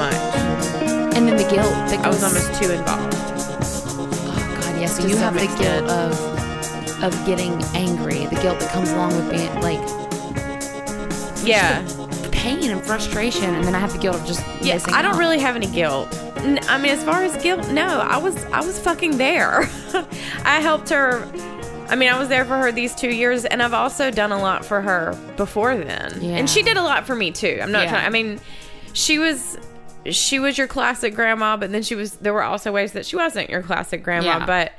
Much. and then the guilt. That I was almost too involved. Oh God, yes. So you have the extent. guilt of of getting angry, the guilt that comes along with being like Yeah, pain and frustration, and then I have the guilt of just yeah. I don't out. really have any guilt. I mean, as far as guilt, no. I was I was fucking there. I helped her. I mean, I was there for her these two years, and I've also done a lot for her before then. Yeah. And she did a lot for me too. I'm not Yeah. trying. I mean, she was she was your classic grandma, but then she was. There were also ways that she wasn't your classic grandma, Yeah. but.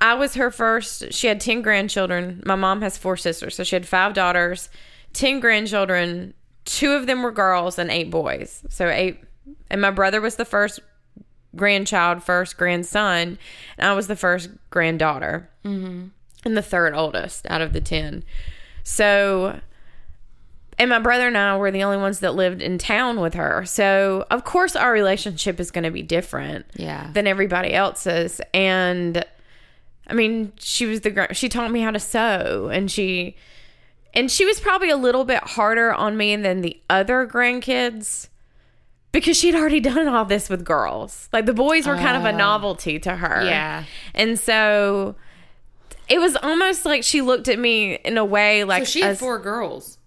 I was her first. She had 10 grandchildren. My mom has four sisters. So she had five daughters, 10 grandchildren. Two of them were girls and eight boys. So eight. And my brother was the first grandchild, first grandson. And I was the first granddaughter. Mm-hmm. And the third oldest out of the 10. So. And my brother and I were the only ones that lived in town with her. So, of course, our relationship is going to be different Yeah. than everybody else's. And I mean, she was the she taught me how to sew, and she and she was probably a little bit harder on me than the other grandkids because she'd already done all this with girls. Like the boys were kind of a oh. novelty to her. Yeah. and so it was almost like she looked at me in a way like So she had as- four girls.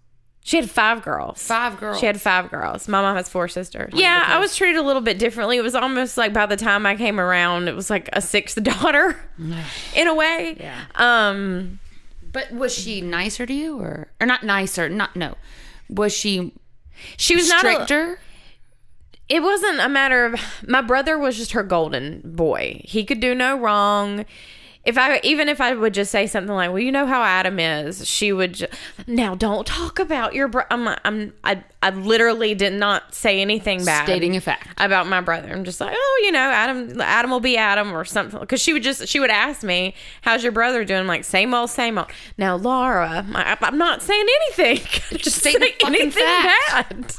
She had five girls. Five girls. She had five girls. My mom has four sisters. Yeah, I was treated a little bit differently. It was almost like by the time I came around, it was like a sixth daughter in a way. Yeah. Um, But was she nicer to you, or or not nicer? Not no. Was she she was not stricter? it wasn't a matter of my brother was just her golden boy. He could do no wrong. If I even if I would just say something like, "Well, you know how Adam is," she would. Ju- now, don't talk about your. Bro- I'm. I'm. I. I literally did not say anything bad. Stating a fact. about my brother. I'm just like, oh, you know, Adam. Adam will be Adam or something. Because she would just. She would ask me, "How's your brother doing?" I'm like, same old, same old. Now, Laura, my, I'm not saying anything. just stating say a anything fact. bad.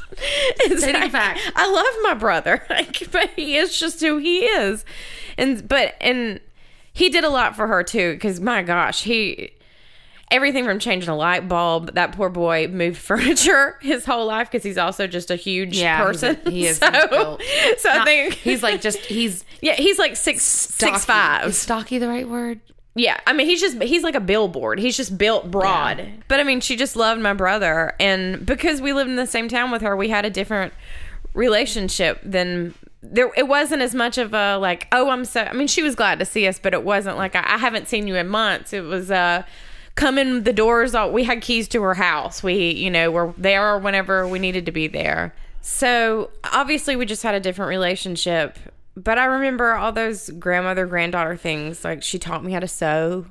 It's Stating a like, fact. I love my brother, like, but he is just who he is, and but and he did a lot for her too. Because my gosh, he everything from changing a light bulb. That poor boy moved furniture his whole life because he's also just a huge Yeah, person. a- he is So, so I think he's like just he's yeah, he's like six six five. Is stocky the right word? Yeah, I mean, he's just he's like a billboard. He's just built broad. But I mean, she just loved my brother, and because we lived in the same town with her, we had a different relationship than there. It wasn't as much of a like, oh, I'm so. I mean, she was glad to see us, but it wasn't like I, I haven't seen you in months. It was uh, come in the doors. All we had keys to her house. We, you know, were there whenever we needed to be there. So obviously, we just had a different relationship. But I remember all those grandmother granddaughter things. Like she taught me how to sew,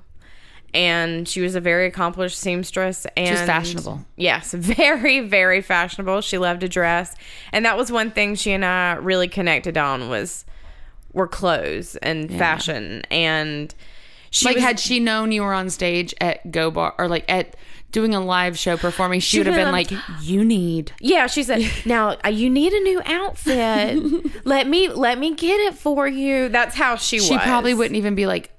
and she was a very accomplished seamstress. And She's fashionable. Yes, very very fashionable. She loved to dress, and that was one thing she and I really connected on was were clothes and fashion. And she like was, had she known you were on stage at Go Bar or like at doing a live show performing, she, She would have been like, "You need." Yeah, she said, "Now uh, you need a new outfit. let me let me get it for you." That's how she, She was. probably wouldn't even be like,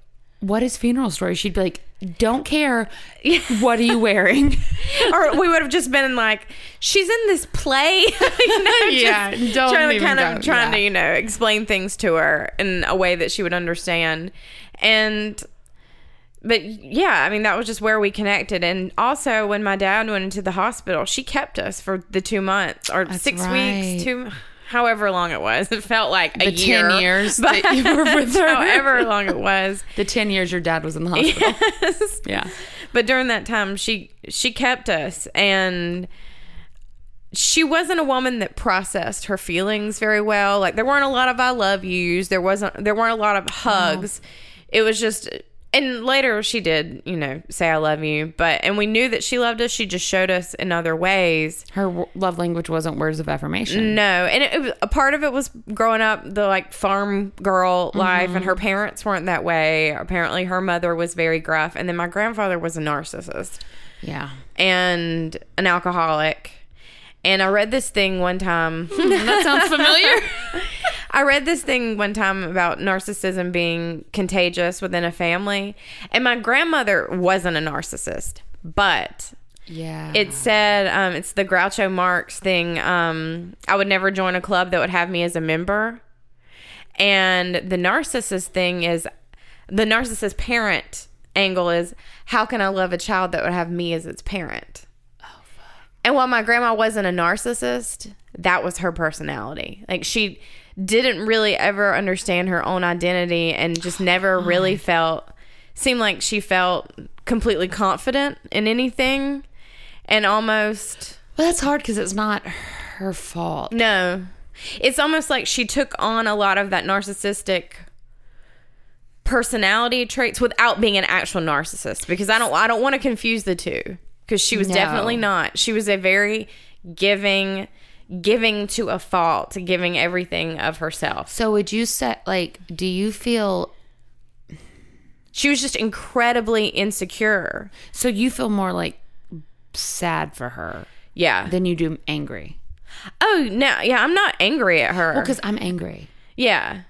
"What is funeral story?" She'd be like, "Don't care. What are you wearing?" or we would have just been like, "She's in this play." you know, Yeah, just don't trying to kind of trying to you know explain things to her in a way that she would understand, and. But yeah, I mean that was just where we connected, and also when my dad went into the hospital, she kept us for the two months or six right. weeks, two, however long it was. It felt like a The 10 years but that you were with her. however long it was. the ten years your dad was in the hospital. Yes. Yeah. But during that time, she she kept us, and she wasn't a woman that processed her feelings very well. Like there weren't a lot of "I love yous." There wasn't. There weren't a lot of hugs. It was just and later she did, you know, say I love you, but and we knew that she loved us. She just showed us in other ways. Her w- love language wasn't words of affirmation. No, and it, it was, a part of it was growing up the like farm girl life, and her mm-hmm. parents weren't that way. Apparently, her mother was very gruff, and then my grandfather was a narcissist Yeah. and an alcoholic. And I read this thing one time. that sounds familiar. I read this thing one time about narcissism being contagious within a family, and my grandmother wasn't a narcissist, but yeah. it said um, it's the Groucho Marx thing. Um, I would never join a club that would have me as a member, and the narcissist thing is the narcissist parent angle is how can I love a child that would have me as its parent? Oh, And while my grandma wasn't a narcissist, that was her personality. Like she didn't really ever understand her own identity and just never really felt seemed like she felt completely confident in anything and almost Well, that's hard because it's not her fault. no. It's almost like she took on a lot of that narcissistic personality traits without being an actual narcissist because I don't I don't want to confuse the two because she was No. definitely not. She was a very giving giving to a fault, giving everything of herself. So would you say like do you feel She was just incredibly insecure. so you feel more like sad for her Yeah. than you do angry? oh, no. Yeah, I'm not angry at her. Because I'm angry yeah.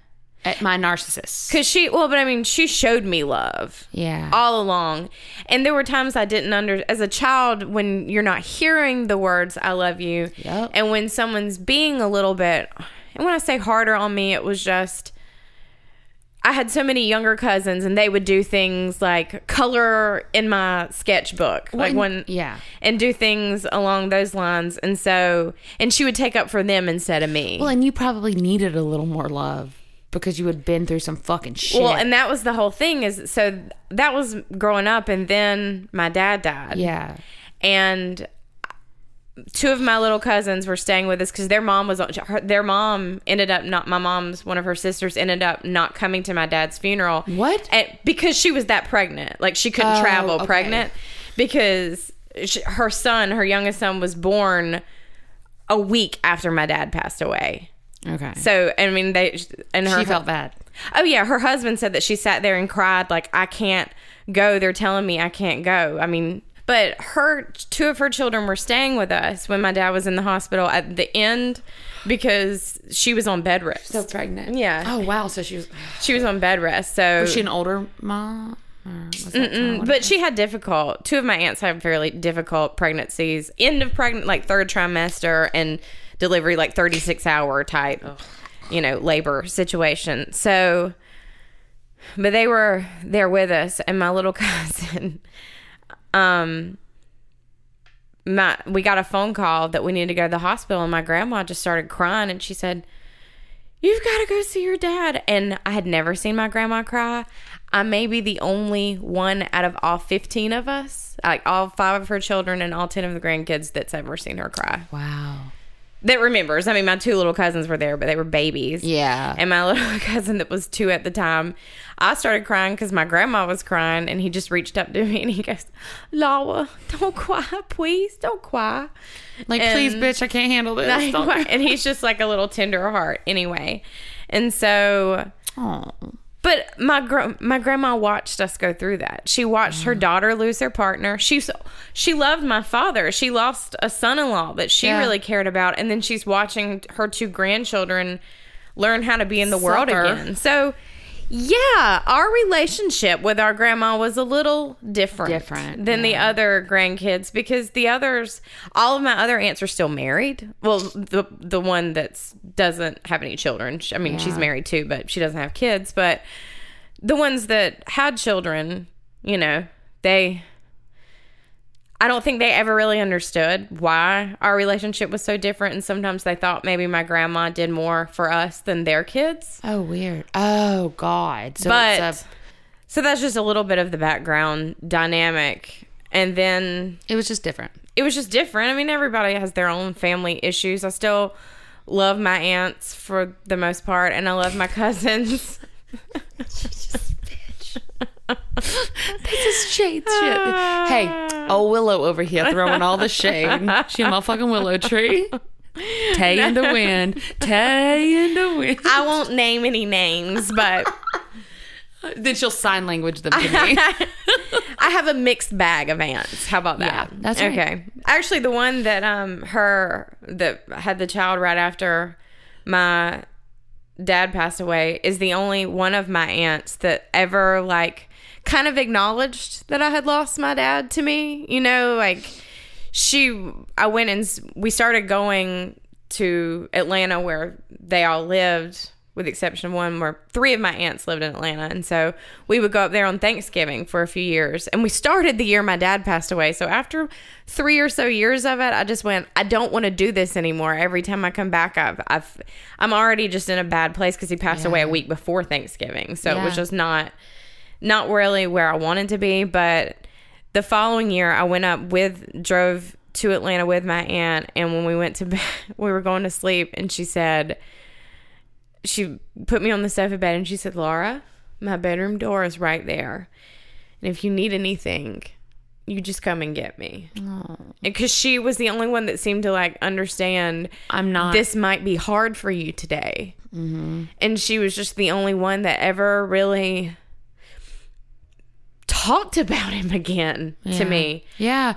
At my narcissist. Cuz she well, but I mean, she showed me love. Yeah. all along. And there were times I didn't under as a child when you're not hearing the words I love you Yep. and when someone's being a little bit and when I say harder on me it was just I had so many younger cousins and they would do things like color in my sketchbook like when yeah. and do things along those lines and so and she would take up for them instead of me. Well, and you probably needed a little more love because you had been through some fucking shit. well, and that was the whole thing is so that was growing up and then my dad died. yeah. and two of my little cousins were staying with us because their mom was on her, their mom ended up not my mom's one of her sisters ended up not coming to my dad's funeral What? and, because she was that pregnant like she couldn't Oh, travel okay. pregnant because she, her son her youngest son was born a week after my dad passed away Okay. so i mean they and her she felt bad. Oh yeah, her husband said that she sat there and cried like I can't go. They're telling me I can't go. I mean, but her two of her children were staying with us when my dad was in the hospital at the end because she was on bed rest. So pregnant. Yeah. Oh wow. So she was. she was on bed rest. So Was she an older mom? Or was that kinda what- but she had difficult. Two of my aunts had fairly difficult pregnancies. End of pregnant, like third trimester, and delivery, like thirty six hour type, you know, labor situation. So, but they were there with us, and my little cousin, um, my we got a phone call that we needed to go to the hospital, and my grandma just started crying, and she said. You've got to go see your dad. And I had never seen my grandma cry. I may be the only one out of all 15 of us, like all five of her children and all 10 of the grandkids, that's ever seen her cry. wow. That remembers. I mean, my two little cousins were there, but they were babies. Yeah. And my little cousin that was two at the time, I started crying because my grandma was crying, and he just reached up to me and he goes, Laura, don't cry, please, don't cry. like, and- please, bitch, I can't handle this. Like, and he's just like a little tender heart anyway. And so Aw. But my gr- my grandma watched us go through that. She watched her mm. daughter lose her partner. She she loved my father. She lost a son-in-law that she Yeah. really cared about, and then she's watching her two grandchildren learn how to be in the world again. So, yeah, our relationship with our grandma was a little different, Different, than the other grandkids because the others, all of my other aunts are still married. Well, the the one that's doesn't have any children. I mean, she's married too, but she doesn't have kids. But the ones that had children, you know, they I don't think they ever really understood why our relationship was so different and sometimes they thought maybe my grandma did more for us than their kids. Oh, weird. Oh, God. So But it's a, so that's just a little bit of the background dynamic. And then it was just different. it was just different. I mean, everybody has their own family issues. I still love my aunts for the most part, and I love my cousins. this is shade shit. Hey, old Willow over here throwing all the shade. She a motherfucking willow tree. Tay in the wind. Tay in the wind. I won't name any names, but Then she'll sign language them to me. I have a mixed bag of aunts. How about that? Yeah, that's right. okay. Actually, the one that um her that had the child right after my dad passed away is the only one of my aunts that ever like kind of acknowledged that I had lost my dad to me. You know, like she I went and we started going to Atlanta where they all lived with the exception of one where three of my aunts lived in Atlanta. And so we would go up there on Thanksgiving for a few years. And we started the year my dad passed away. So after 3 or so years of it I just went I don't want to do this anymore. Every time I come back I've, I've I'm already just in a bad place cuz he passed away a week before Thanksgiving. So it was just not not really where I wanted to be, but the following year I went up with drove to Atlanta with my aunt and when we went to bed we were going to sleep and she said she put me on the sofa bed and she said, "Laura, my bedroom door is right there. And if you need anything, you just come and get me." Because she was the only one that seemed to like understand I'm not. this might be hard for you today. Mm-hmm. And she was just the only one that ever really talked about him again to me. Yeah.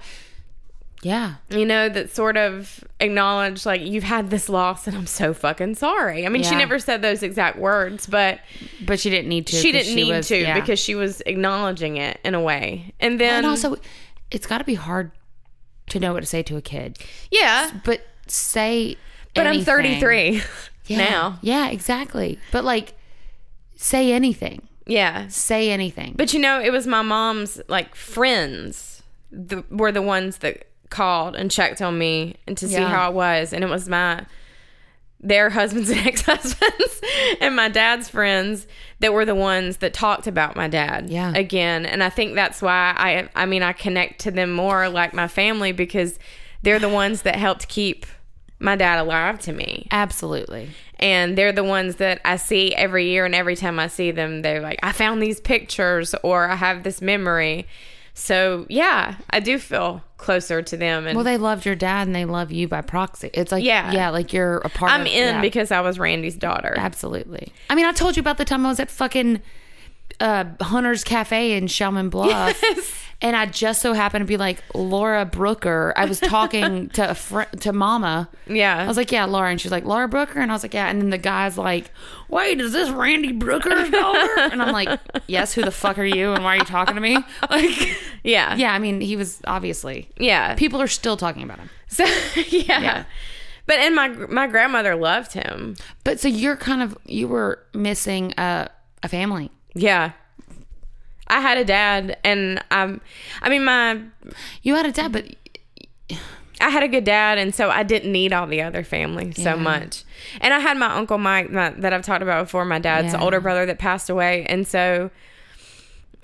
Yeah. You know, that sort of acknowledged, like, you've had this loss and I'm so fucking sorry. I mean, she never said those exact words, but But she didn't need to. she didn't need was- to yeah. because she was acknowledging it in a way. And then, and also it's got to be hard to know what to say to a kid. yeah, But say but I'm 33 Yeah. now. Yeah, exactly. But like say anything. Yeah. Say anything. But you know, it was my mom's like friends the, were the ones that called and checked on me and to see Yeah. how I was, and it was my their husbands and ex-husbands and my dad's friends that were the ones that talked about my dad Yeah. again and i think that's why i i mean i connect to them more like my family because they're the ones that helped keep my dad alive to me Absolutely. and they're the ones that I see every year and every time I see them they're like I found these pictures or I have this memory so yeah I do feel closer to them and Well, they loved your dad and they love you by proxy. It's like Yeah. yeah, like you're a part I'm of in yeah. because I was Randy's daughter Absolutely. I mean, I told you about the time I was at fucking uh, Hunter's Cafe in Shellman Bluff. And I just so happened to be like Laura Brooker. I was talking to a fr- to Mama. yeah I was like, "Yeah, Laura," and she's like, "Laura Brooker," and I was like, "Yeah." And then the guy's like, "Wait, is this Randy Brooker's daughter?" And I'm like, "Yes. Who the fuck are you? And why are you talking to me?" Like, yeah yeah. I mean, he was obviously. yeah People are still talking about him. so yeah. Yeah. but and my my grandmother loved him But so you're kind of you were missing a a family. Yeah I had a dad and I'm I mean my You had a dad, but I had a good dad, and so I didn't need all the other family so much. And I had my uncle Mike my, that I've talked about before, my dad's Yeah. older brother that passed away, and so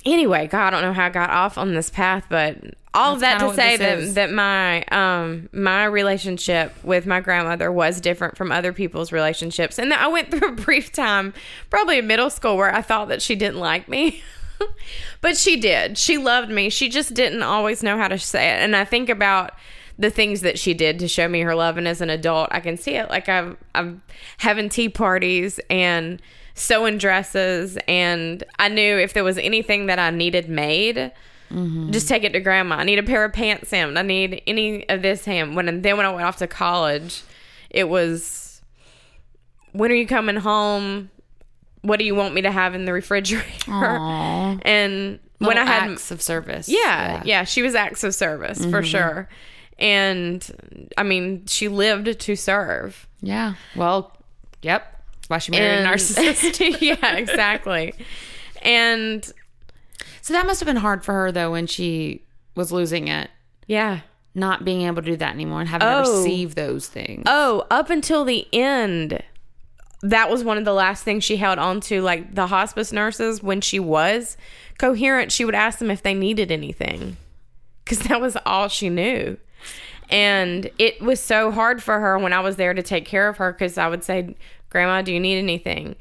anyway, God, I don't know how I got off on this path, but all of that to say that that my um my relationship with my grandmother was different from other people's relationships, and that I went through a brief time, probably in middle school, where I thought that she didn't like me. but she did. She loved me. She just didn't always know how to say it. And I think about the things that she did to show me her love and as an adult I can see it like I'm I'm having tea parties and sewing dresses and I knew if there was anything that I needed made Mm-hmm. just take it to grandma. I need a pair of pants hemmed. I need any of this hemmed. When and then when I went off to college, it was when are you coming home? What do you want me to have in the refrigerator? Aw. And when when I had acts of service. yeah, yeah, she was acts of service for mm-hmm. sure. And I mean, she lived to serve. Yeah. Well, yep. Why she married And a narcissist. yeah, exactly. And so that must have been hard for her though when she was losing it, yeah. not being able to do that anymore and having to Oh. receive those things. Oh, up until the end, that was one of the last things she held on to. Like the hospice nurses, when she was coherent, she would ask them if they needed anything because that was all she knew. And it was so hard for her when I was there to take care of her because I would say, Grandma, do you need anything?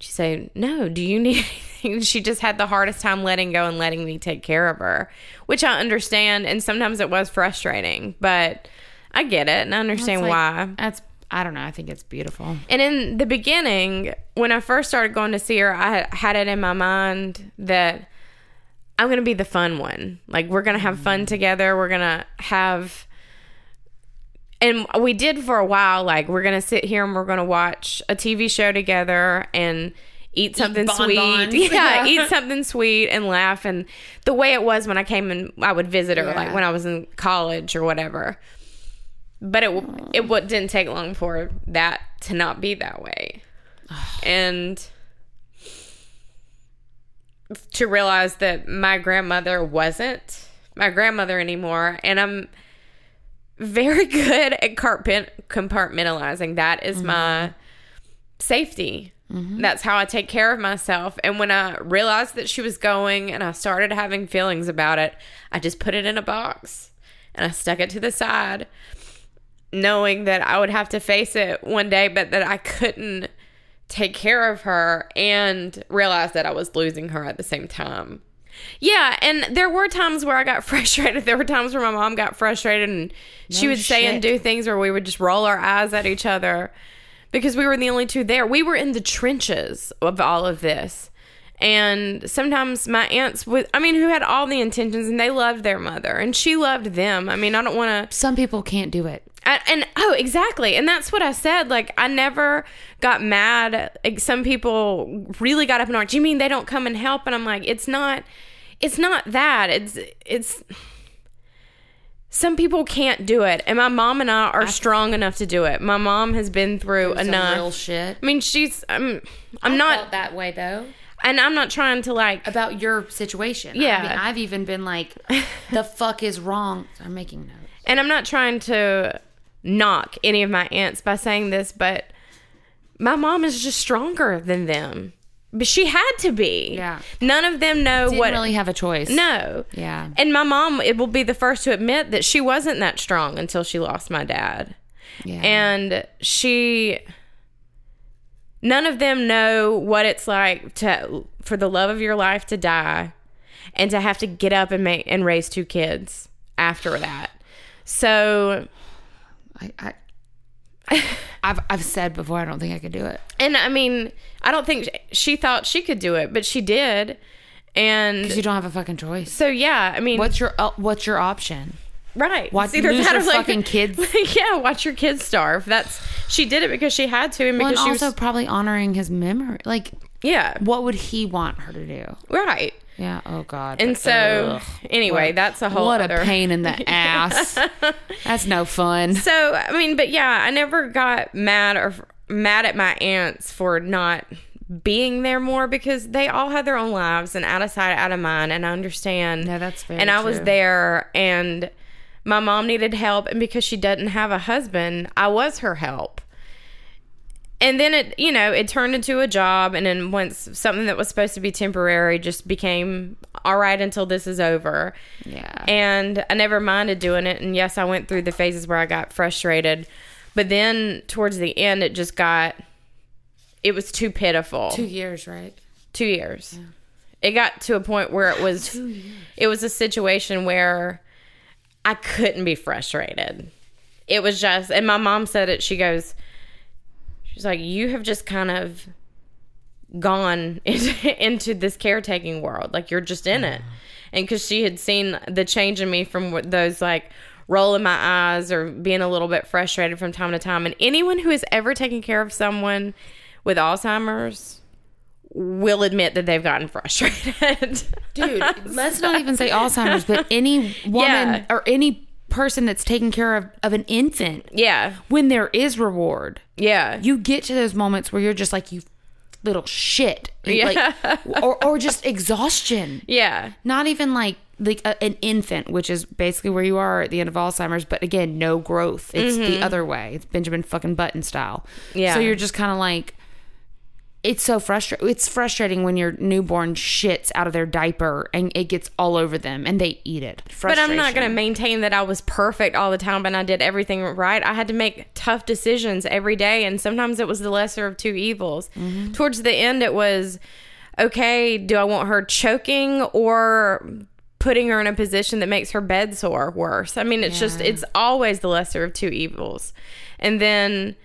She'd say, No, do you need anything? She just had the hardest time letting go and letting me take care of her, which I understand. And sometimes it was frustrating, but I get it and I understand It's like- why. That's I don't know. I think it's beautiful. And in the beginning, when I first started going to see her, I had it in my mind that I'm going to be the fun one. Like, we're going to have fun mm. together. We're going to have. And we did for a while. Like, we're going to sit here and we're going to watch a TV show together and eat something sweet. bonbons. Yeah, eat something sweet and laugh. And the way it was when I came and I would visit her, like when I was in college or whatever but it it what didn't take long for that to not be that way and to realize that my grandmother wasn't my grandmother anymore and i'm very good at compartmentalizing. That is mm-hmm. my safety. Mm-hmm. That's how i take care of myself. And when i realized that she was going and i started having feelings about it i just put it in a box and i stuck it to the side knowing that I would have to face it one day, but that I couldn't take care of her and realize that I was losing her at the same time. Yeah, and there were times where I got frustrated. There were times where my mom got frustrated and she No would say and do things where we would just roll our eyes at each other because we were the only two there. We were in the trenches of all of this. And sometimes my aunts would, I mean, who had all the intentions and they loved their mother and she loved them. I mean, I don't want to Some people can't do it. and, and oh, exactly. And that's what I said. Like, I never got mad. Like, some people really got up in arms. You mean they don't come and help? And I'm like, it's not. It's not that. It's it's. Some people can't do it, and my mom and I are strong enough to do it. My mom has been through enough. real shit. I mean, she's. I'm. I'm I not, felt that way though and I'm not trying to like. about your situation. Yeah. I mean, I've even been like, the fuck is wrong? I'm making notes. And I'm not trying to knock any of my aunts by saying this, but my mom is just stronger than them. But she had to be. Yeah. None of them know Didn't what. really have a choice. no. Yeah. And my mom, it will be the first to admit that she wasn't that strong until she lost my dad. Yeah. And she. None of them know what it's like to for the love of your life to die, and to have to get up and make and raise two kids after that. So I, I, I've I've said before I don't think I could do it. And I mean, I don't think she thought she could do it, but she did. And you don't have a fucking choice. so yeah, I mean, What's your uh, what's your option? Right? Watch- It's either lose that your or, like- fucking kids. yeah, watch your kids starve. That's she did it because she had to, and Well, because and she also was probably honoring his memory. Like, yeah, what would he want her to do? right. Yeah. Oh God. And But, so ugh. anyway, What- that's a whole what other a pain in the ass. That's no fun. So I mean, but yeah, I never got mad or mad at my aunts for not being there more because they all had their own lives and out of sight, out of mind, and I understand. Yeah, that's very And I was there, and my mom needed help, and because she doesn't have a husband, I was her help. And then it, you know, it turned into a job, and then once something that was supposed to be temporary just became all right until this is over. Yeah. And I never minded doing it. And yes, I went through the phases where I got frustrated. But then towards the end, it just got, it was too pitiful. Two years, right? Two years. It got to a point where it was, it was a situation where I couldn't be frustrated. It was just, and my mom said it. She goes, she's like, you have just kind of gone into, into this caretaking world. Like you're just in it. And because she had seen the change in me from those like rolling my eyes or being a little bit frustrated from time to time. And anyone who has ever taken care of someone with Alzheimer's will admit that they've gotten frustrated. Dude, let's not even say Alzheimer's, but any woman Yeah. or any person that's taking care of, of an infant, yeah. when there is reward, Yeah. you get to those moments where you're just like, you little shit. Yeah. Like, or, or just exhaustion. yeah. Not even like like a, an infant, which is basically where you are at the end of Alzheimer's, but again, no growth. It's the other way. It's Benjamin fucking Button style. Mm-hmm. Yeah. So you're just kind of like, it's so frustrating. It's frustrating when your newborn shits out of their diaper and it gets all over them and they eat it. But I'm not going to maintain that I was perfect all the time and I did everything right. I had to make tough decisions every day, and sometimes it was the lesser of two evils. Mm-hmm. Towards the end, it was okay, do I want her choking or putting her in a position that makes her bed sore worse? I mean, it's just, it's always the lesser of two evils. And then,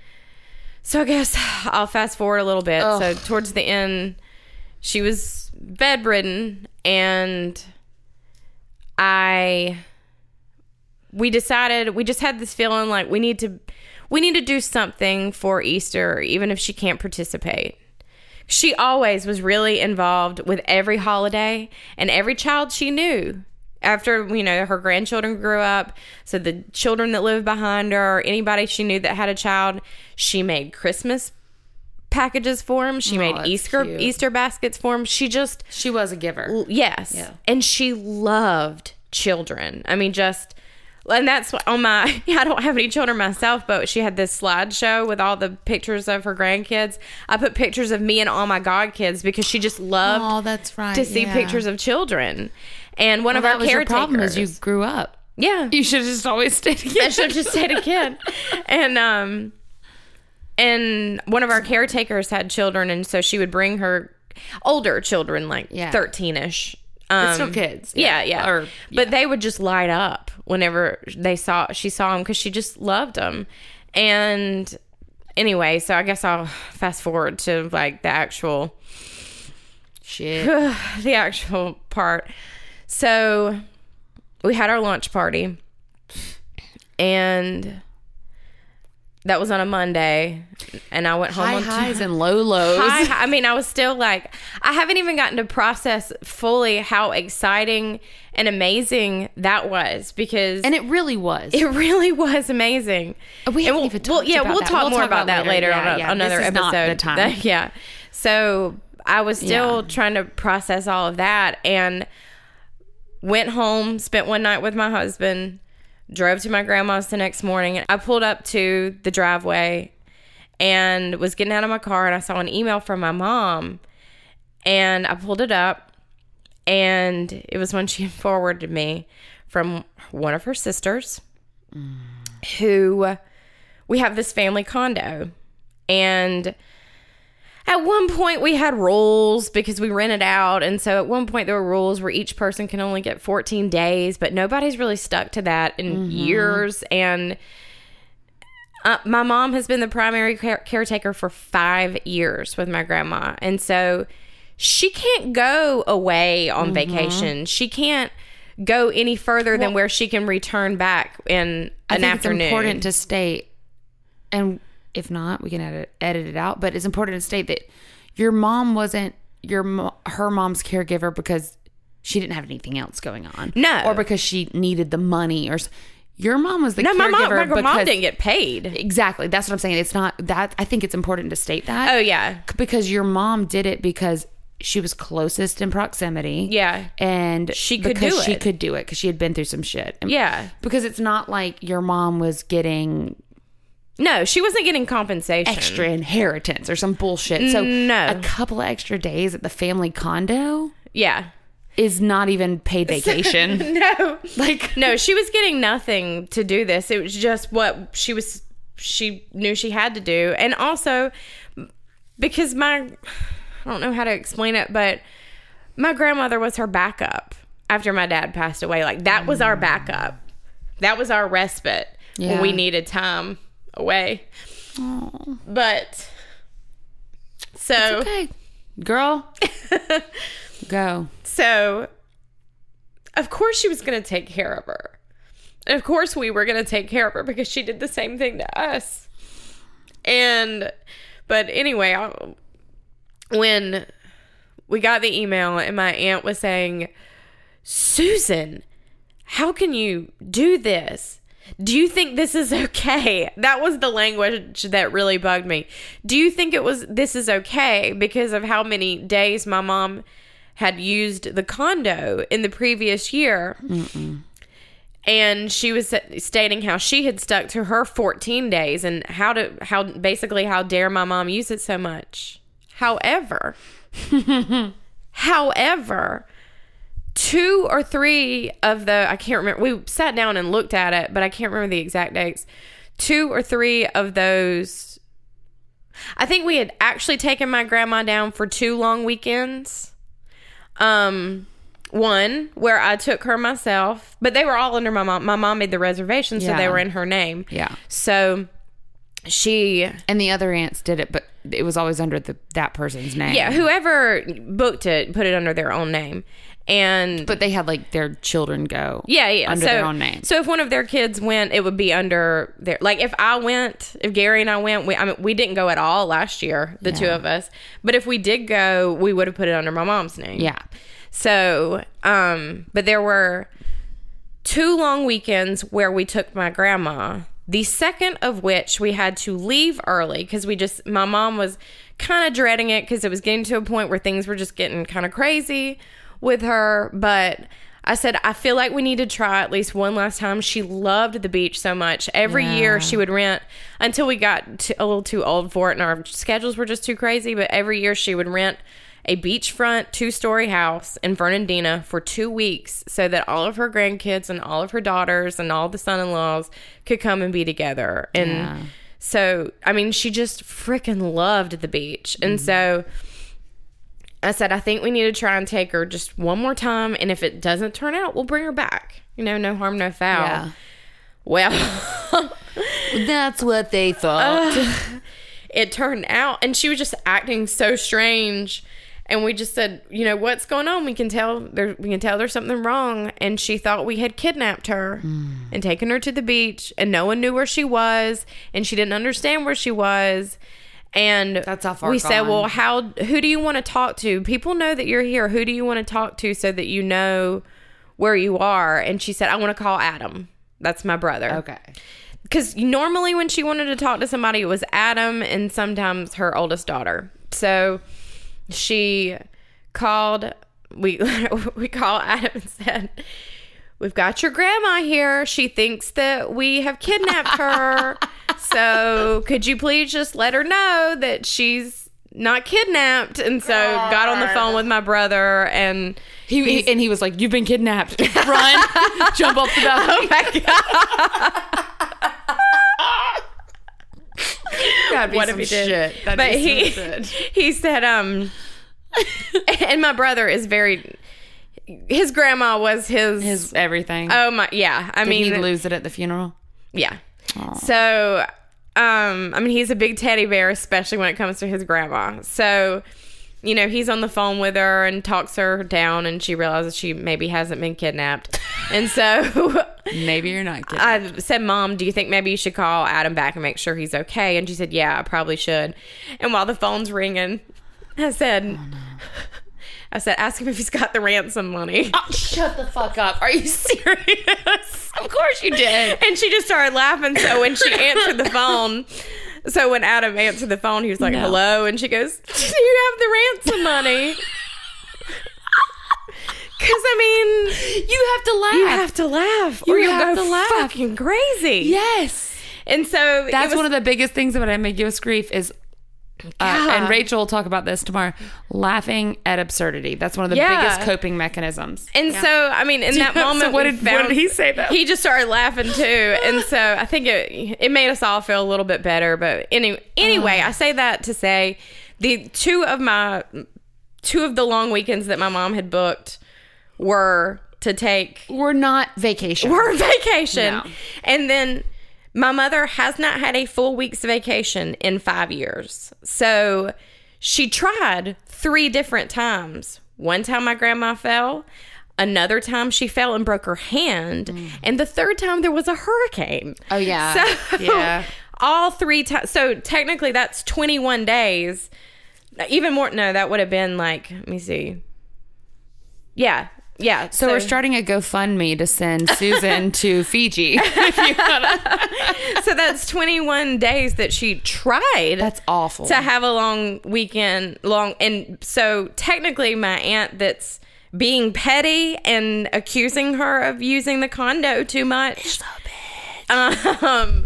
so I guess I'll fast forward a little bit. Ugh. So towards the end, she was bedridden and I we decided we just had this feeling like we need to we need to do something for Easter even if she can't participate. She always was really involved with every holiday and every child she knew. After, you know, her grandchildren grew up, so the children that lived behind her, or anybody she knew that had a child, she made Christmas packages for them. She oh, made Easter cute. Easter baskets for them. She just She was a giver. Yes. Yeah. And she loved children. I mean, just, and that's on my, I don't have any children myself, but she had this slideshow with all the pictures of her grandkids. I put pictures of me and all my godkids because she just loved Oh, that's right. to see yeah. pictures of children. And one Well, of our that caretakers. problem is you grew up. yeah. You should have just always stayed I should have just stayed a kid. And um and one of our caretakers had children and so she would bring her older children like Yeah. 13ish. Um, still kids. Yeah, Yeah. yeah. Or- but they would just light up whenever they saw she saw them cuz she just loved them. And anyway, so I guess I'll fast forward to like the actual Shit. the actual part. So we had our launch party, and that was on a Monday, and I went home High on highs and low lows. High, I mean, I was still like, I haven't even gotten to process fully how exciting and amazing that was because And it really was. it really was amazing. Uh, we And haven't we'll, even well, talked yeah, about we'll that. talk We'll more talk about, about that later. later Yeah, on yeah. another This is not episode. time. yeah. So I was still Yeah. trying to process all of that and went home, spent one night with my husband, drove to my grandma's the next morning. I pulled up to the driveway and was getting out of my car and I saw an email from my mom and I pulled it up and it was one she forwarded me from one of her sisters who we have this family condo and at one point we had rules because we rented out and so at one point there were rules where each person can only get 14 days but nobody's really stuck to that in years and uh, my mom has been the primary care- caretaker for five years with my grandma and so she can't go away on vacation. She can't go any further than where she can return back in I an think afternoon. it's important to state, and if not, we can edit, edit it out. But it's important to state that your mom wasn't your her mom's caregiver because she didn't have anything else going on. No. or because she needed the money, or your mom was the no my mom, my mom didn't get paid exactly. That's what I'm saying. It's not that. I think it's important to state that. oh yeah because your mom did it because she was closest in proximity. Yeah. and She could because do She it. could do it because she had been through some shit. And- Yeah. because it's not like your mom was getting No, she wasn't getting compensation. extra inheritance or some bullshit. So No. a couple of extra days at the family condo Yeah. is not even paid vacation. No. like No, she was getting nothing to do this. It was just what she was she knew she had to do. And also because my I don't know how to explain it, but my grandmother was her backup after my dad passed away. Like that was our backup. That was our respite when Yeah. we needed time away. But so okay, girl, go. So, of course, she was going to take care of her. And of course, we were going to take care of her because she did the same thing to us. And, but anyway, I, when we got the email and my aunt was saying, Susan, how can you do this? Do you think this is okay? That was the language that really bugged me. Do you think it was this is okay because of how many days my mom had used the condo in the previous year? And she was stating how she had stuck to her 14 days and how to how basically how dare my mom use it so much? However, however, two or three of the I can't remember. We sat down and looked at it, but I can't remember the exact dates. Two or three of those. I think we had actually taken my grandma down for two long weekends. Um, one where I took her myself, but they were all under my mom. My mom made the reservation, so Yeah. they were in her name. Yeah. So she And the other aunts did it, but it was always under the that person's name. Yeah, whoever booked it put it under their own name. And But they had like their children go. yeah, yeah, under so, their own name. So if one of their kids went, it would be under their like if I went, if Gary and I went, we I mean we didn't go at all last year, the two of us. But if we did go, we would have put it under my mom's name. Yeah. So, um, but there were two long weekends where we took my grandma. The second of which we had to leave early because we just, my mom was kind of dreading it because it was getting to a point where things were just getting kind of crazy with her. But I said, I feel like we need to try at least one last time. She loved the beach so much. Every Yeah. year she would rent until we got to, a little too old for it and our schedules were just too crazy. But every year she would rent a beachfront two story house in Fernandina for two weeks so that all of her grandkids and all of her daughters and all the son in laws could come and be together. And Yeah. so, I mean, she just freaking loved the beach. And mm-hmm. so I said, I think we need to try and take her just one more time. And if it doesn't turn out, we'll bring her back. You know, no harm, no foul. Yeah. Well, That's what they thought. it turned out and she was just acting so strange and we just said you know what's going on we can tell there we can tell there's something wrong and she thought we had kidnapped her hmm. and taken her to the beach and no one knew where she was and she didn't understand where she was and That's how far we said well how who do you want to talk to people know that you're here who do you want to talk to so that you know where you are and she said i want to call adam that's my brother okay. because normally when she wanted to talk to somebody, it was Adam and sometimes her oldest daughter. So she called. We we called Adam and said, "We've got your grandma here. She thinks that we have kidnapped her. so could you please just let her know that she's." Not kidnapped, and so got on the phone with my brother, and He, he- and he was like, "You've been kidnapped. Run, jump off the balcony." oh my god, That'd be what some if he did? shit. That'd but be he he said, um, and my brother is very. His grandma was his. his everything. oh my, yeah. I Did mean, he lose it at the funeral? yeah. So, um, I mean, he's a big teddy bear, especially when it comes to his grandma. So, you know, he's on the phone with her and talks her down, and she realizes she maybe hasn't been kidnapped, and so. Maybe you're not kidding. I said, Mom, do you think maybe you should call Adam back and make sure he's okay? And she said, Yeah, I probably should. And while the phone's ringing, I said, I said, ask him if he's got the ransom money. Uh, shut the fuck up. Are you serious? of course you did. And she just started laughing. So when she answered the phone, so when Adam answered the phone, he was like, No. Hello. And she goes, Do you have the ransom money? Because, I mean, You have to laugh. you have to laugh or You you'll have go to laugh. fucking crazy. yes. And so That's one of the biggest things about ambiguous grief is uh, and Rachel will talk about this tomorrow. Laughing at absurdity. That's one of the Yeah. biggest coping mechanisms. And so, I mean, in that Yeah, so moment, what did- what did he say, though? He just started laughing too, and so I think it it made us all feel a little bit better. But any, anyway, I say that to say the two of my two of the long weekends that my mom had booked were to take We're not vacation. were vacation, No. and then my mother has not had a full week's vacation in five years. So she tried three different times. One time my grandma fell. Another time she fell and broke her hand. Mm. And the third time there was a hurricane. Oh, yeah. So Yeah. all three times. So technically that's 21 days. Even more. No, that would have been like, let me see. Yeah. Yeah. So, we're starting a GoFundMe to send Susan to Fiji. so that's 21 days that she tried That's awful. to have a long weekend long and so technically my aunt that's being petty and accusing her of using the condo too much um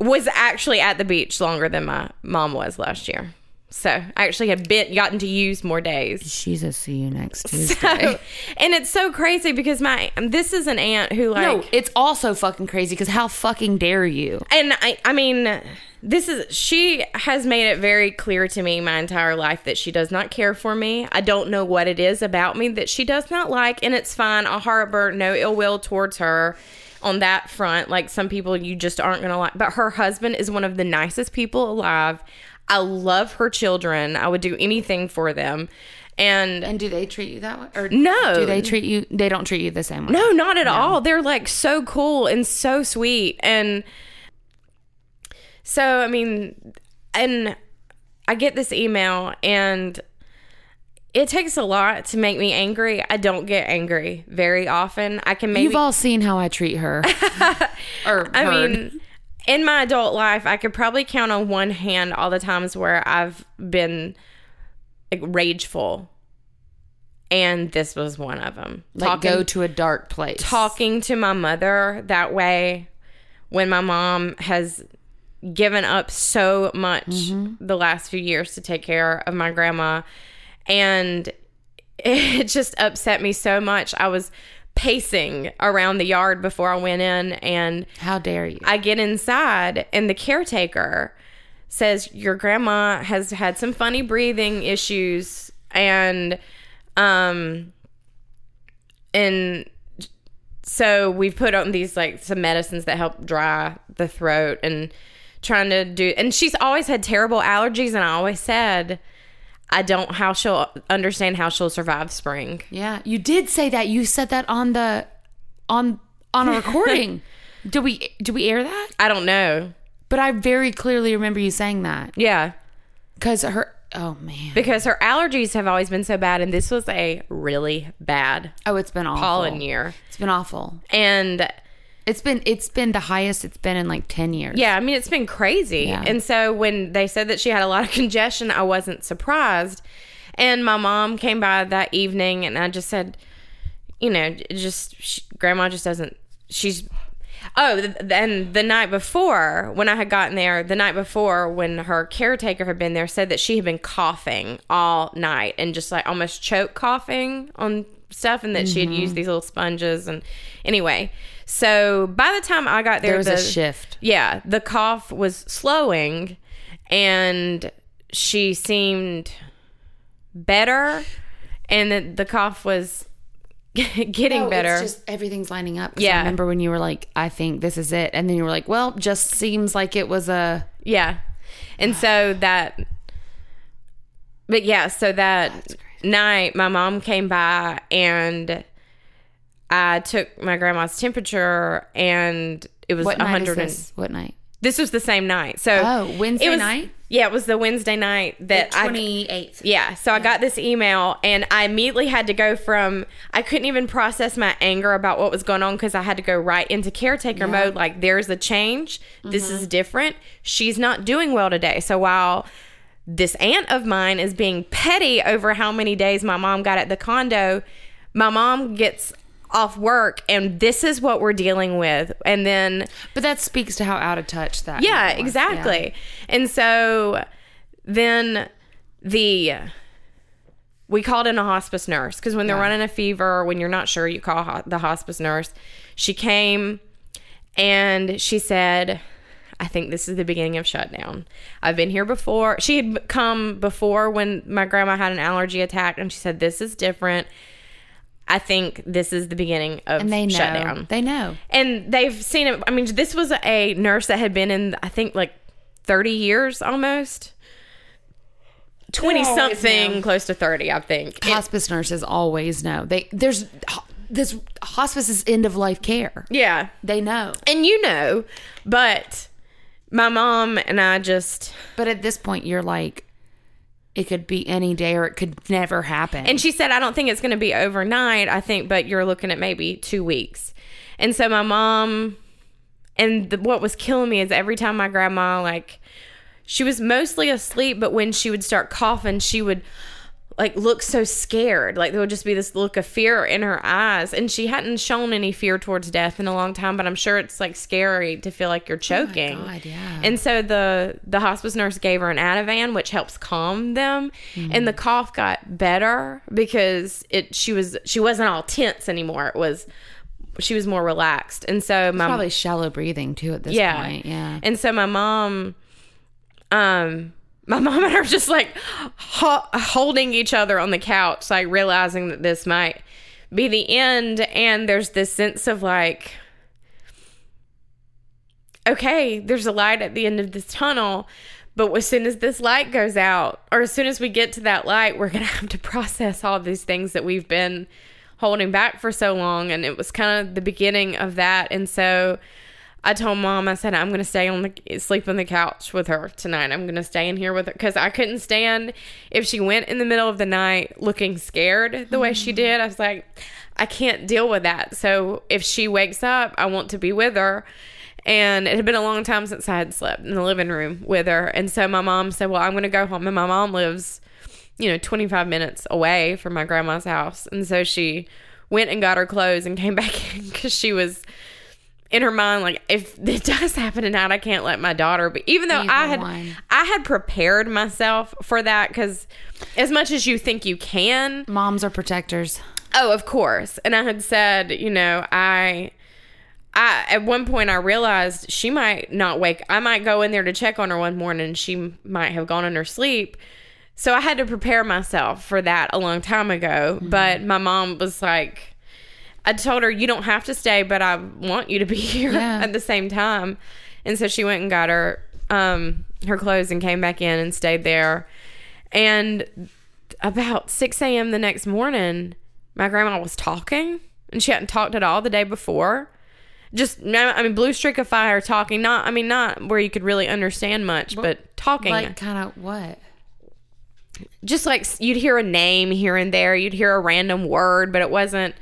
was actually at the beach longer than my mom was last year So I actually had been gotten to use more days. Jesus, see you next Tuesday. So, and it's so crazy because my this is an aunt who like no, it's also fucking crazy because how fucking dare you? and I I mean this is she has made it very clear to me my entire life that she does not care for me. I don't know what it is about me that she does not like and it's fine. I'll harbor no ill will towards her on that front. Like some people you just aren't going to like. But her husband is one of the nicest people alive. I love her children. I would do anything for them. And And do they treat you that way? Or No. do they treat you? They don't treat you the same way. No, not at all. They're like so cool and so sweet. And so, I mean, and I get this email and it takes a lot to make me angry. I don't get angry very often. I can maybe You've all seen how I treat her. or I heard. mean, in my adult life, I could probably count on one hand all the times where I've been like rageful. And this was one of them. like go to a dark place. talking to my mother that way when my mom has given up so much mm-hmm. the last few years to take care of my grandma and it just upset me so much i was pacing around the yard before i went in and How dare you? I get inside and the caretaker says your grandma has had some funny breathing issues and um and so we've put on these like some medicines that help dry the throat and trying to do and she's always had terrible allergies and I always said I don't how she'll understand how she'll survive spring. yeah, you did say that. You said that on the on on a recording. do we do we air that? I don't know. But I very clearly remember you saying that Yeah. because her. Oh man. Because her allergies have always been so bad and this was a really bad Oh, it's been awful. pollen year. It's been awful. And It's been it's been the highest it's been in like ten years. yeah, I mean, it's been crazy. Yeah. And so when they said that she had a lot of congestion, I wasn't surprised. And my mom came by that evening and I just said, you know, just she, grandma just doesn't, she's, oh, then the night before, when I had gotten there, the night before, when her caretaker had been there, said that she had been coughing all night and just like almost choke coughing on stuff and that she had mm-hmm. used these little sponges. And anyway, so by the time I got there, There was a shift. yeah, the cough was slowing and she seemed better and the, the cough was getting No, better. It's just everything's lining up. Yeah. I remember when you were like, I think this is it. And then you were like, well, just seems like it was a. yeah. And so that but yeah, so that night my mom came by and I took my grandma's temperature and it was What a night is 100 this? What night? This was the same night. So Oh, Wednesday was- night? Yeah, it was the Wednesday night that I 28th. Yeah, so I got this email and I immediately had to go from I couldn't even process my anger about what was going on because I had to go right into caretaker mode. Like, there's a change. This Mm-hmm. is different. She's not doing well today. So while this aunt of mine is being petty over how many days my mom got at the condo, my mom gets off work and this is what we're dealing with. And then But that speaks to how out of touch that. yeah, exactly. And so then the we called in a hospice nurse because when they're running a fever, when you're not sure, you call ho- the hospice nurse. She came and she said, I think this is the beginning of shutdown. I've been here before. She had come before when my grandma had an allergy attack, and she said, This is different. I think this is the beginning of And they know. shutdown They know. and they've seen it. I mean, this was a nurse that had been in, I think, like thirty years almost, twenty something, know. close to thirty, I think. It- Hospice nurses always know. They there's this hospice is end of life care. yeah, They know. and you know, but my mom and I just, But at this point, you're like, it could be any day or it could never happen. and she said, I don't think it's going to be overnight. I think, but you're looking at maybe two weeks. And so my mom, and the, what was killing me is every time my grandma like she was mostly asleep, but when she would start coughing, she would like look so scared. Like there would just be this look of fear in her eyes. And she hadn't shown any fear towards death in a long time, but I'm sure it's like scary to feel like you're choking. God, yeah. And so the the hospice nurse gave her an Ativan, which helps calm them. And the cough got better because it she was she wasn't all tense anymore. It was she was more relaxed. And so my Probably shallow breathing too at this yeah. point. Yeah. And so my mom, um, my mom and I are just like ho- holding each other on the couch, like realizing that this might be the end. And there's this sense of like, okay, there's a light at the end of this tunnel. But as soon as this light goes out, or as soon as we get to that light, we're going to have to process all these things that we've been holding back for so long. And it was kind of the beginning of that. And so I told mom, I said, I'm going to stay on the, sleep on the couch with her tonight. I'm going to stay in here with her because I couldn't stand if she went in the middle of the night looking scared the way she mm-hmm. did. I was like, I can't deal with that. So if she wakes up, I want to be with her. And it had been a long time since I had slept in the living room with her. And so my mom said, Well, I'm going to go home. And my mom lives, you know, 25 minutes away from my grandma's house. And so she went and got her clothes and came back in because she was in her mind like if it does happen tonight i can't let my daughter but even though Either i had one. i had prepared myself for that because as much as you think you can Moms are protectors. Oh, of course. And I had said, you know, I I at one point I realized she might not wake. I might go in there to check on her one morning she might have gone in her sleep. So I had to prepare myself for that a long time ago, but mm-hmm. my mom was like I told her you don't have to stay, but I want you to be here Yeah. at the same time. And so she went and got her um her clothes and came back in and stayed there. And about 6 a.m. the next morning, my grandma was talking and she hadn't talked at all the day before. Just, I mean, blue streak of fire talking, not, I mean, not where you could really understand much, but talking. Like kind of what? just like you'd hear a name here and there, you'd hear a random word, but it wasn't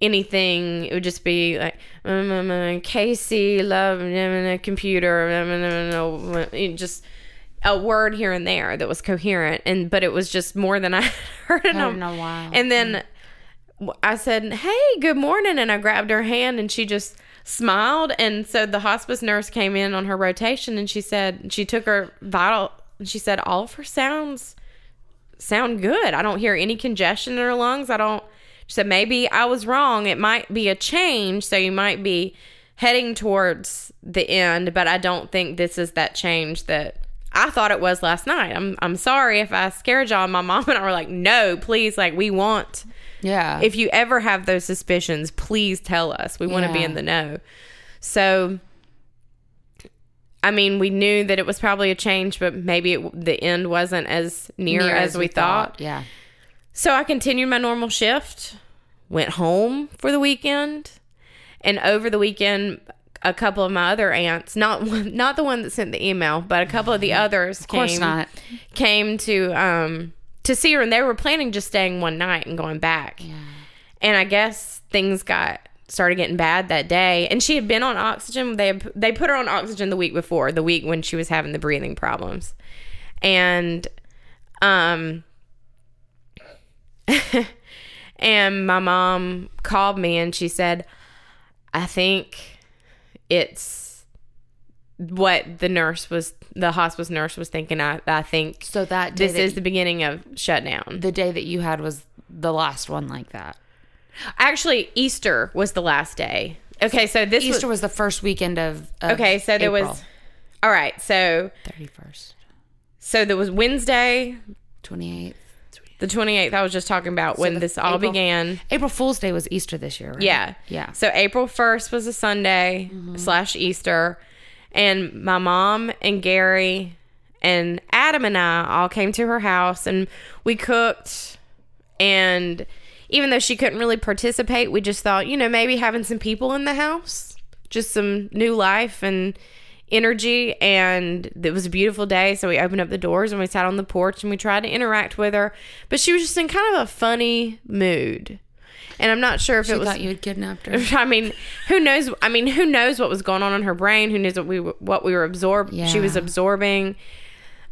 anything. It would just be like, mm, mm, mm, um, um, um, Casey, love, computer, just a word here and there that was coherent and but it was just more than I heard in, Heard in a, a while. And then I said, "Hey, good morning," and I grabbed her hand, and she just smiled. And so the hospice nurse came in on her rotation, and she said she took her vital, and she said all of her sounds sound good. I don't hear any congestion in her lungs. I don't. She said maybe I was wrong. It might be a change, so you might be heading towards the end, but I don't think this is that change that I thought it was last night. I'm I'm sorry if I scared y'all. My mom and I were like, no, please, like we want Yeah. if you ever have those suspicions, please tell us. We want to be in the know. So, I mean, we knew that it was probably a change, but maybe it, the end wasn't as near, Near as, we, thought. Yeah. So I continued my normal shift, went home for the weekend, and over the weekend, a couple of my other aunts, not one, not the one that sent the email, but a couple of the others Of came not. came to um to see her, and they were planning just staying one night and going back. Yeah. And I guess things got started getting bad that day. And she had been on oxygen. They had, they put her on oxygen the week before, the week when she was having the breathing problems. And um and my mom called me and she said, "I think it's what the nurse was the hospice nurse was thinking I I think So that day this that is the beginning of shutdown." the day that you had was the last one like that. Actually, Easter was the last day. Okay, so this Easter was was the first weekend of, of okay. So there was all right. So thirty first, so there was Wednesday, twenty eighth. The twenty eighth. I was just talking about when this all April- began. April Fool's Day was Easter this year, right? Yeah, Yeah. So April first was a Sunday slash Easter, and my mom and Gary and Adam and I all came to her house and we cooked. And even though she couldn't really participate, we just thought, you know, maybe having some people in the house, just some new life and energy. And it was a beautiful day. So we opened up the doors and we sat on the porch and we tried to interact with her. But she was just in kind of a funny mood. And I'm not sure if She it was. thought you had kidnapped her. I mean, who knows? I mean, who knows what was going on in her brain? Who knows what we were, what we were absorbed? She was absorbing.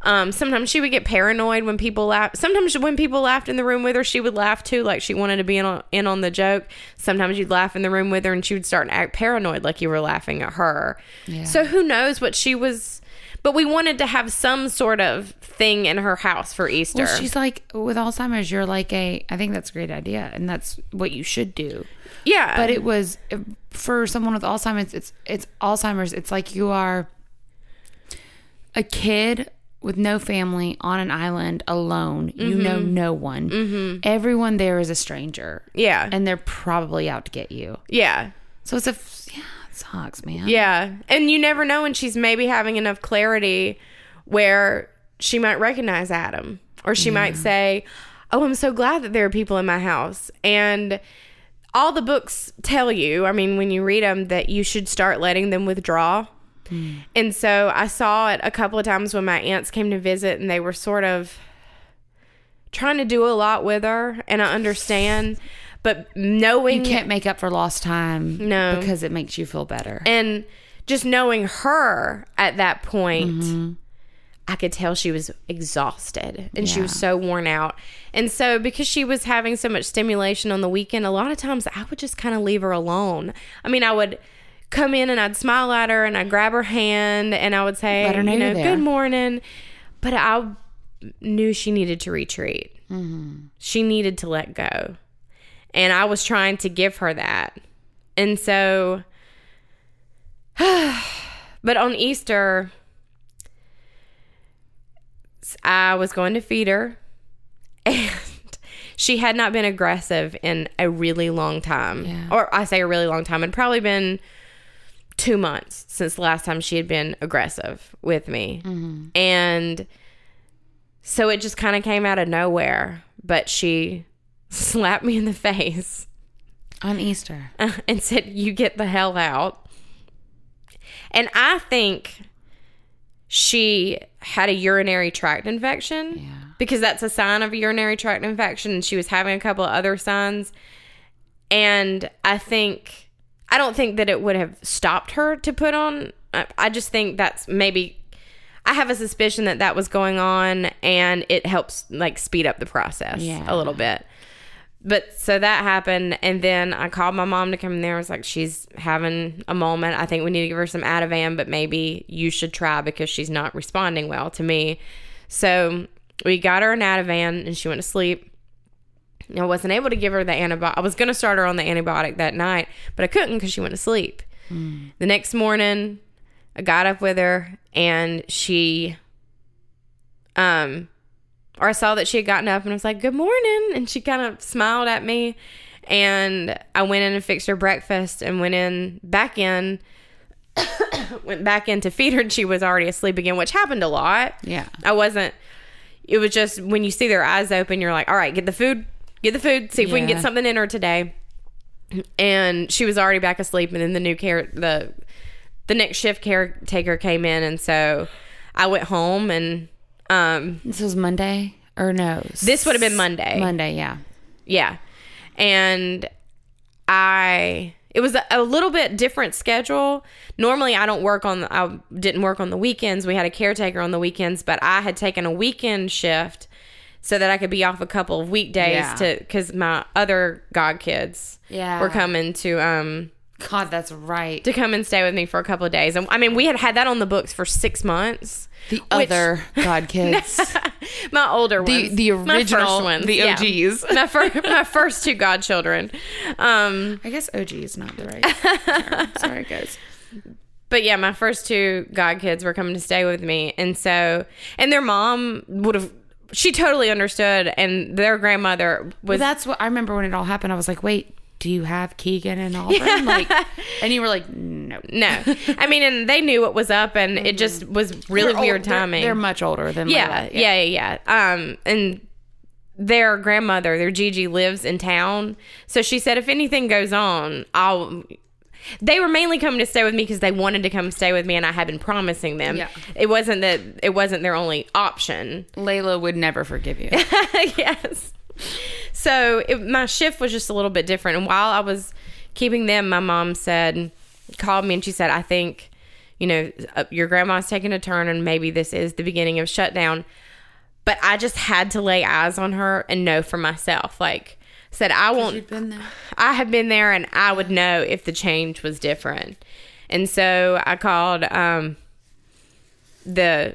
Um, sometimes she would get paranoid when people laugh. Sometimes when people laughed in the room with her, she would laugh too, like she wanted to be in on, in on the joke. Sometimes you'd laugh in the room with her, and she would start to act paranoid, like you were laughing at her. Yeah. So who knows what she was? But we wanted to have some sort of thing in her house for Easter. Well, she's like with Alzheimer's. You're like a. I think that's a great idea, and that's what you should do. yeah, But it was for someone with Alzheimer's. It's it's Alzheimer's. It's like you are a kid with no family on an island alone. You know no one. Mm-hmm. Everyone there is a stranger. yeah, and they're probably out to get you. yeah. So it's a yeah, it sucks, man. Yeah. And you never know when she's maybe having enough clarity where she might recognize Adam or she might say, Oh, I'm so glad that there are people in my house. And all the books tell you, I mean, when you read them, that you should start letting them withdraw. And so I saw it a couple of times when my aunts came to visit and they were sort of trying to do a lot with her. And I understand. But knowing You can't make up for lost time. No. because it makes you feel better. and just knowing her at that point Mm-hmm. i could tell she was exhausted and she was so worn out and so because she was having so much stimulation on the weekend a lot of times i would just kind of leave her alone i mean i would come in and i'd smile at her and i'd grab her hand and i would say know you know good morning but i knew she needed to retreat Mm-hmm. she needed to let go and i was trying to give her that and so but on Easter, I was going to feed her, and she had not been aggressive in a really long time. Yeah. Or I say a really long time. It'd probably been two months since the last time she had been aggressive with me. Mm-hmm. And so it just kind of came out of nowhere. But she slapped me in the face On Easter. and said, You get the hell out. And I think she had a urinary tract infection Yeah. because that's a sign of a urinary tract infection. And she was having a couple of other signs. And I think, I don't think that it would have stopped her to put on. I, I just think that's maybe, I have a suspicion that that was going on and it helps like speed up the process Yeah. a little bit. But so that happened, and then I called my mom to come in there. I was like, "She's having a moment. I think we need to give her some Ativan, but maybe you should try because she's not responding well to me." So we got her an Ativan, and she went to sleep. I wasn't able to give her the antibiotic. I was going to start her on the antibiotic that night, but I couldn't because she went to sleep. The next morning, I got up with her, and she, um, or I saw that she had gotten up and I was like, Good morning. And she kind of smiled at me. And I went in and fixed her breakfast and went in back in, went back in to feed her. And she was already asleep again, which happened a lot. Yeah. I wasn't, it was just when you see their eyes open, you're like, All right, get the food, get the food, see if we can Yeah. get something in her today. And she was already back asleep. And then the new care, the, the next shift caretaker came in. And so I went home and, um, This was Monday or no? This would have been Monday. Monday, yeah. Yeah. And I it was a, a little bit different schedule. Normally I don't work on I didn't work on the weekends. We had a caretaker on the weekends, but I had taken a weekend shift so that I could be off a couple of weekdays Yeah. to cuz my other god kids Yeah. were coming to um God, that's right. to come and stay with me for a couple of days. And I mean, we had had that on the books for 6 months. The which- other God kids. my older The- ones, the first original- ones, the yeah. OGs. my first, my first two godchildren. Um, I guess OG is not the right term. Sorry, guys. but yeah, my first two god kids were coming to stay with me, and so and their mom would have. She totally understood, and their grandmother was. that's what I remember when it all happened. I was like, wait, do you have Keegan and Auburn? Like, and you were like, no. no, I mean, and they knew what was up, and it just was really They're weird old- they're- timing. They're, much older than yeah, yeah, yeah, yeah. Um, and their grandmother, their Gigi, lives in town, so she said if anything goes on, I'll. They were mainly coming to stay with me because they wanted to come stay with me, and I had been promising them. Yeah. It wasn't that it wasn't their only option. Layla would never forgive you. yes. So it, my shift was just a little bit different, and while I was keeping them, my mom said, called me, and she said, "I think you know, uh, your grandma's taking a turn and maybe this is the beginning of shutdown. But I just had to lay eyes on her and know for myself. Like, said, I won't. You've been there. I have been there and I would know if the change was different. And so I called um, the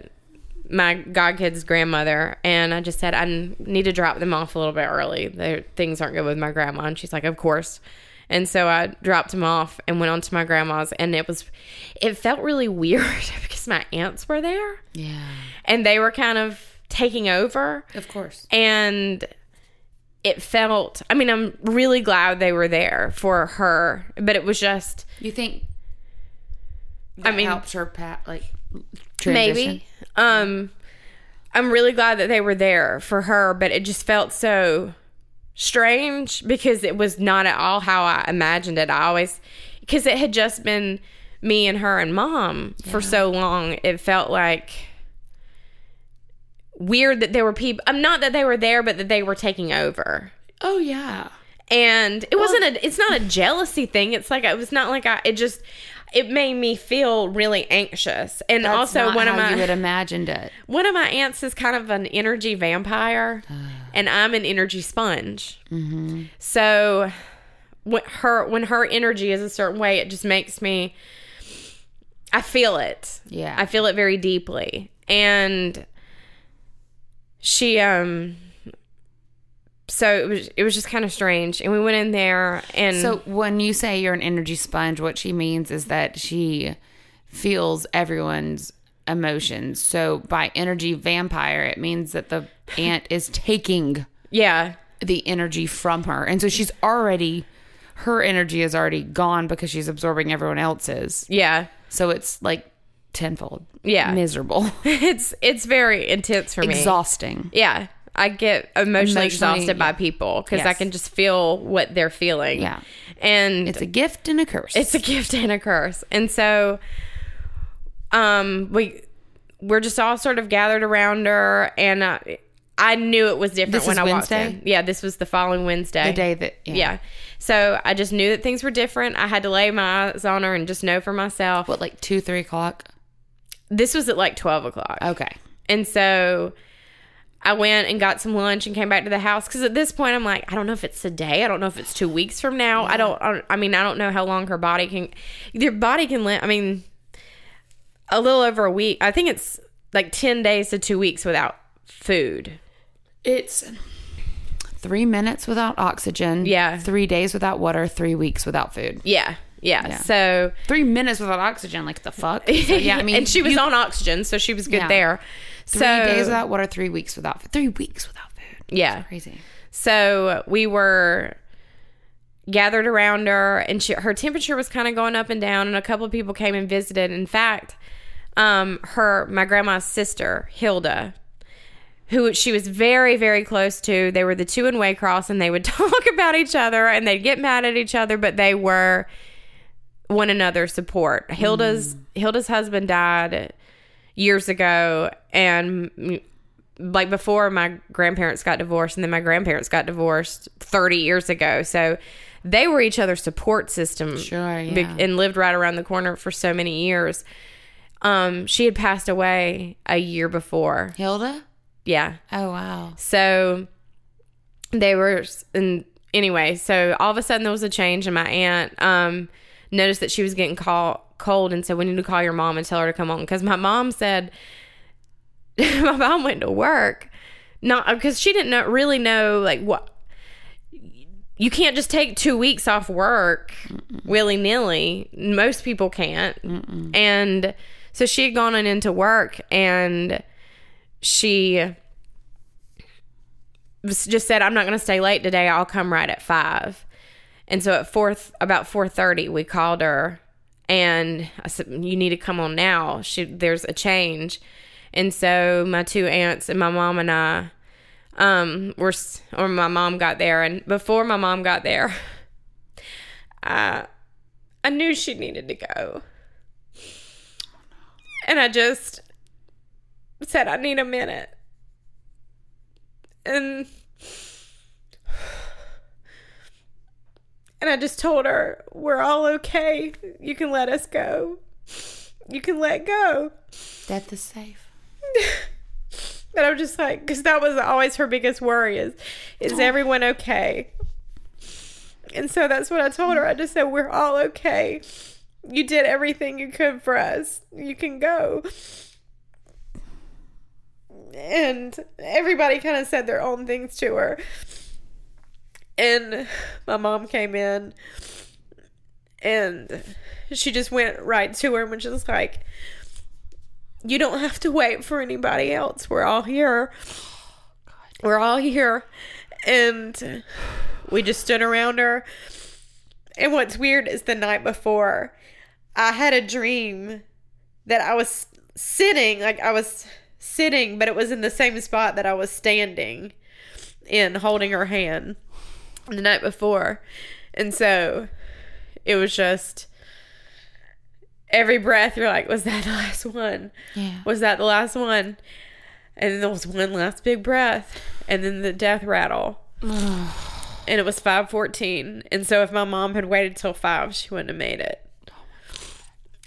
my godkid's grandmother and I just said I need to drop them off a little bit early. Their things aren't good with my grandma and she's like, "Of course." And so I dropped them off and went on to my grandma's and it was it felt really weird because my aunts were there Yeah. and they were kind of taking over Of course. and it felt i mean i'm really glad they were there for her but it was just You think I mean- helped her pat like transition? maybe um i'm really glad that they were there for her but it just felt so strange because it was not at all how i imagined it. I always because it had just been me and her and mom for so long it felt like weird that there were people i'm not that they were there but that they were taking over Oh yeah. and it wasn't a it's not a jealousy thing it's like it was not like i it just it made me feel really anxious and also one of my you would imagined it. one of my aunts is kind of an energy vampire and i'm an energy sponge Mm-hmm. so when her when her energy is a certain way it just makes me i feel it Yeah. i feel it very deeply and she um so it was it was just kind of strange and we went in there and So when you say you're an energy sponge, what she means is that she feels everyone's emotions. So by energy vampire, it means that the aunt is taking yeah the energy from her. And so she's already her energy is already gone because she's absorbing everyone else's. yeah So it's like tenfold. Yeah. Miserable. it's it's very intense for me Exhausting. Yeah. I get emotionally, Emotionally, exhausted by yeah. people because I Yes. can just feel what they're feeling. Yeah. And It's a gift and a curse. it's a gift and a curse. And so um we we're just all sort of gathered around her and uh, I knew it was different This when is I Wednesday? walked in. Yeah, this was the following Wednesday. the day that yeah. So I just knew that things were different. I had to lay my eyes on her and just know for myself. What like two, three o'clock? This was at like twelve o'clock. Okay. And so I went and got some lunch and came back to the house because at this point I'm like, I don't know if it's today. I don't know if it's two weeks from now. I don't. I don't- I mean, I don't know how long her body can. Your body can live. I mean, a little over a week. I think it's like ten days to two weeks without food. It's three minutes without oxygen. Yeah. Three days without water. Three weeks without food. Yeah, yeah. So Three minutes without oxygen. Like the fuck. So, yeah. I mean, and she was you- on oxygen, so she was good Yeah. there. three so days without water. Three weeks without food. Three weeks without food. yeah. Crazy. So we were gathered around her, and she, her temperature was kind of going up and down. And a couple of people came and visited. In fact, um, her my grandma's sister Hilda, who she was very very close to. They were the two in Waycross, and they would talk about each other, and they'd get mad at each other, but they were one another support. Hilda's Hilda's husband died years ago, and mm, like before my grandparents got divorced, and then my grandparents got divorced thirty years ago. So they were each other's support system, Sure, yeah. and lived right around the corner for so many years. Um, she had passed away a year before. Hilda. Yeah, Oh wow. so they were and anyway, so all of a sudden there was a change in my aunt um noticed that she was getting call, cold and said we need to call your mom and tell her to come on because my mom said my mom went to work not uh, because she didn't know, really know like what you can't just take two weeks off work willy nilly. Most people can't. And so she had gone on into work and she just said, "I'm not going to stay late today. I'll come right at five. And so at fourth, about four thirty, we called her, and I said, "You need to come on now. She, there's a change." And so my two aunts and my mom and I, um, were, or my mom got there, and before my mom got there, I, I knew she needed to go, and I just said, "I need a minute." and and I just told her we're all okay. You can let us go. you can let go. Death is safe. And I'm just like, because that was always her biggest worry is, is oh. everyone okay? And so that's what I told her. I just said, we're all okay. You did everything you could for us. You can go. And everybody kind of said their own things to her. And my mom came in and she just went right to her and she was like, You don't have to wait for anybody else. We're all here. We're all here. And we just stood around her. And what's weird is the night before, I had a dream that I was sitting, like I was sitting, but it was in the same spot that I was standing in, holding her hand the night before. And so it was just every breath you're like, was that the last one? Yeah. Was that the last one? And then there was one last big breath, and then the death rattle. and it was 5:14. And so if my mom had waited till 5, she wouldn't have made it.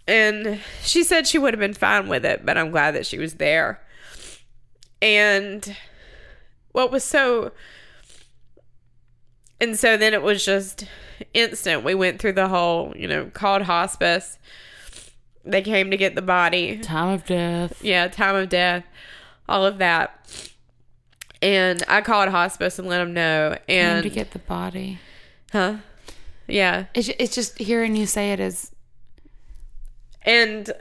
And she said she would have been fine with it, but I'm glad that she was there. And what was so and so then it was just instant. We went through the whole, you know, called hospice. They came to get the body. Time of death. Yeah, time of death, all of that. And I called hospice and let them know. And to get the body. huh? Yeah. It's, it's just hearing you say it is And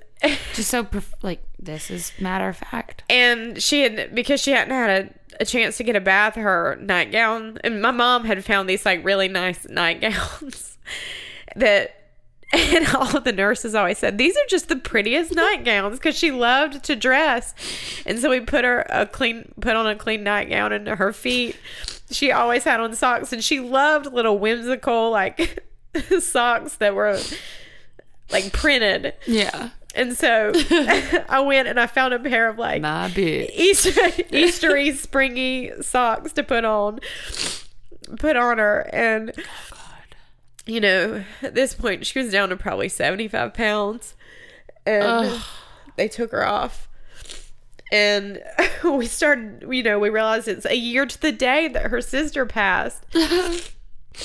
just so like this is matter of fact. and she had because she hadn't had a, a chance to get a bath her nightgown and my mom had found these like really nice nightgowns that and all the nurses always said these are just the prettiest nightgowns because she loved to dress. And so we put her a clean put on a clean nightgown and her feet. She always had on socks and she loved little whimsical like socks that were like printed. Yeah. And so I went and I found a pair of like My bitch. Easter Eastery springy socks to put on put on her. And oh, you know at this point she was down to probably 75 pounds. And Ugh. they took her off. And we started you know we realized it's a year to the day that her sister passed.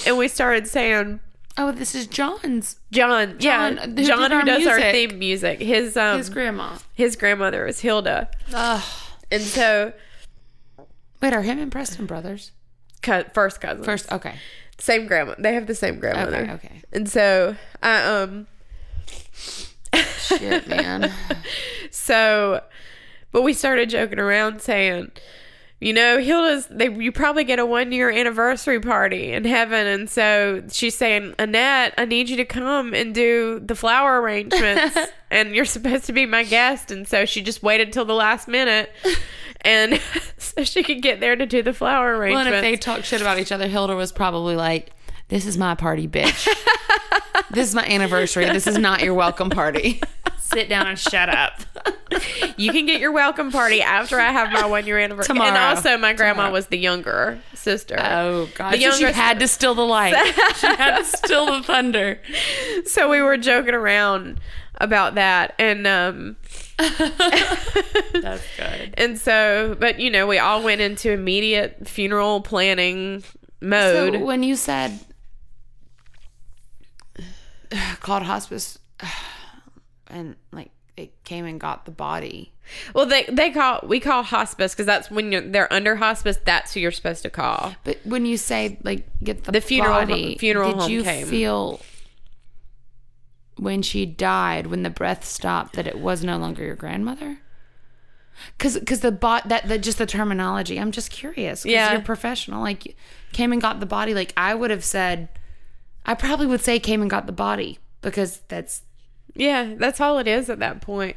And we started saying Oh, this is John's. John, yeah, John, who John who does our theme music. His um His grandma. his grandmother was Hilda. Ugh. And so, Wait, are him and Preston brothers? co- first cousin, First, okay. same grandma. They have the same grandmother. Okay, okay. And so, I um, Shit, man. so, but we started joking around saying, you know, Hilda's. They you probably get a one year anniversary party in heaven, and so she's saying, Annette, I need you to come and do the flower arrangements, and you're supposed to be my guest. And so she just waited till the last minute. And so she could get there to do the flower Well, arrangements. and if they talk shit about each other, Hilda was probably like, "This is my party, bitch. this is my anniversary. This is not your welcome party. Sit down and shut up." You can get your welcome party after I have my one year anniversary. And also, my grandma Tomorrow. was the younger sister. Oh God! The So she younger had to steal the light. she had to steal the thunder. so we were joking around about that, and um, That's good. and so, but you know, we all went into immediate funeral planning mode. So when you said called hospice, and like it came and got the body, well, they they call we call hospice because that's when you're they're under hospice. That's who you're supposed to call. but when you say like get the, The funeral- body, funeral did home you came. feel when she died, when the breath stopped, that it was no longer your grandmother? Because because the bot that that just the terminology. I'm just curious. 'cause Yeah. you're professional. Like came and got the body. Like I would have said, I probably would say came and got the body because that's Yeah, that's all it is at that point.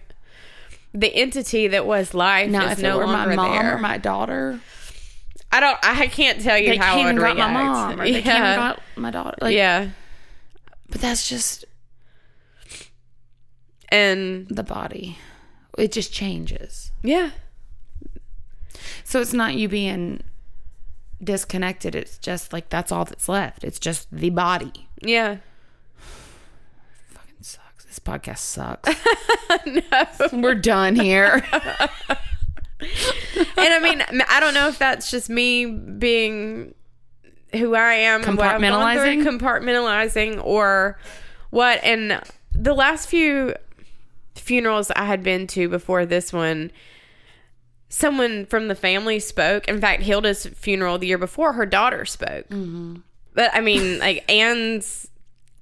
The entity that was life now is no were my longer mom there. or my daughter. I don't. I can't tell you They how came I would and got react. my mom, or they came and got my daughter. Like, yeah, but that's just and the body. It just changes. yeah, So it's not you being disconnected. It's just like that's all that's left. It's just the body. yeah. Fucking sucks. This podcast sucks. no. We're done here. and I mean, I don't know if that's just me being who I am, and what I've gone through, Compartmentalizing? compartmentalizing, or what. And the last few funerals I had been to before this one, someone from the family spoke. In fact, Hilda's funeral the year before, her daughter spoke. Mm-hmm. But I mean, like Anne's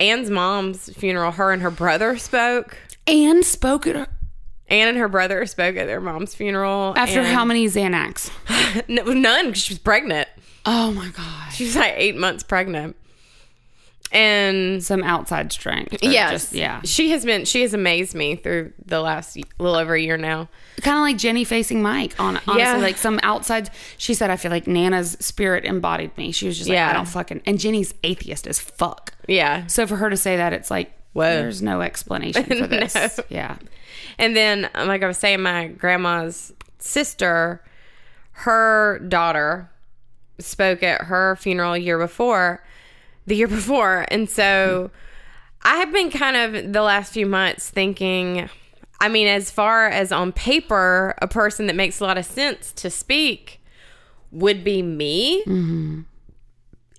Anne's mom's funeral, her and her brother spoke. and spoke at her Anne and her brother spoke at their mom's funeral. after how many Xanax? No, none because she was pregnant. Oh my gosh. She was like eight months pregnant. And Some outside strength. yes, just- yeah. she has been. She has amazed me through the last little over a year now. Kind of like Jenny facing Mike. On honestly, Yeah. like some outside. She said, "I feel like Nana's spirit embodied me." She was just like, Yeah. "I don't fucking." And Jenny's atheist as fuck. Yeah, So for her to say that, it's like, Whoa. there's no explanation for this. No. Yeah. and then um, like I was saying, my grandma's sister, her daughter, spoke at her funeral a year before, the year before, and so I have been kind of the last few months thinking. I mean, as far as on paper, a person that makes a lot of sense to speak would be me.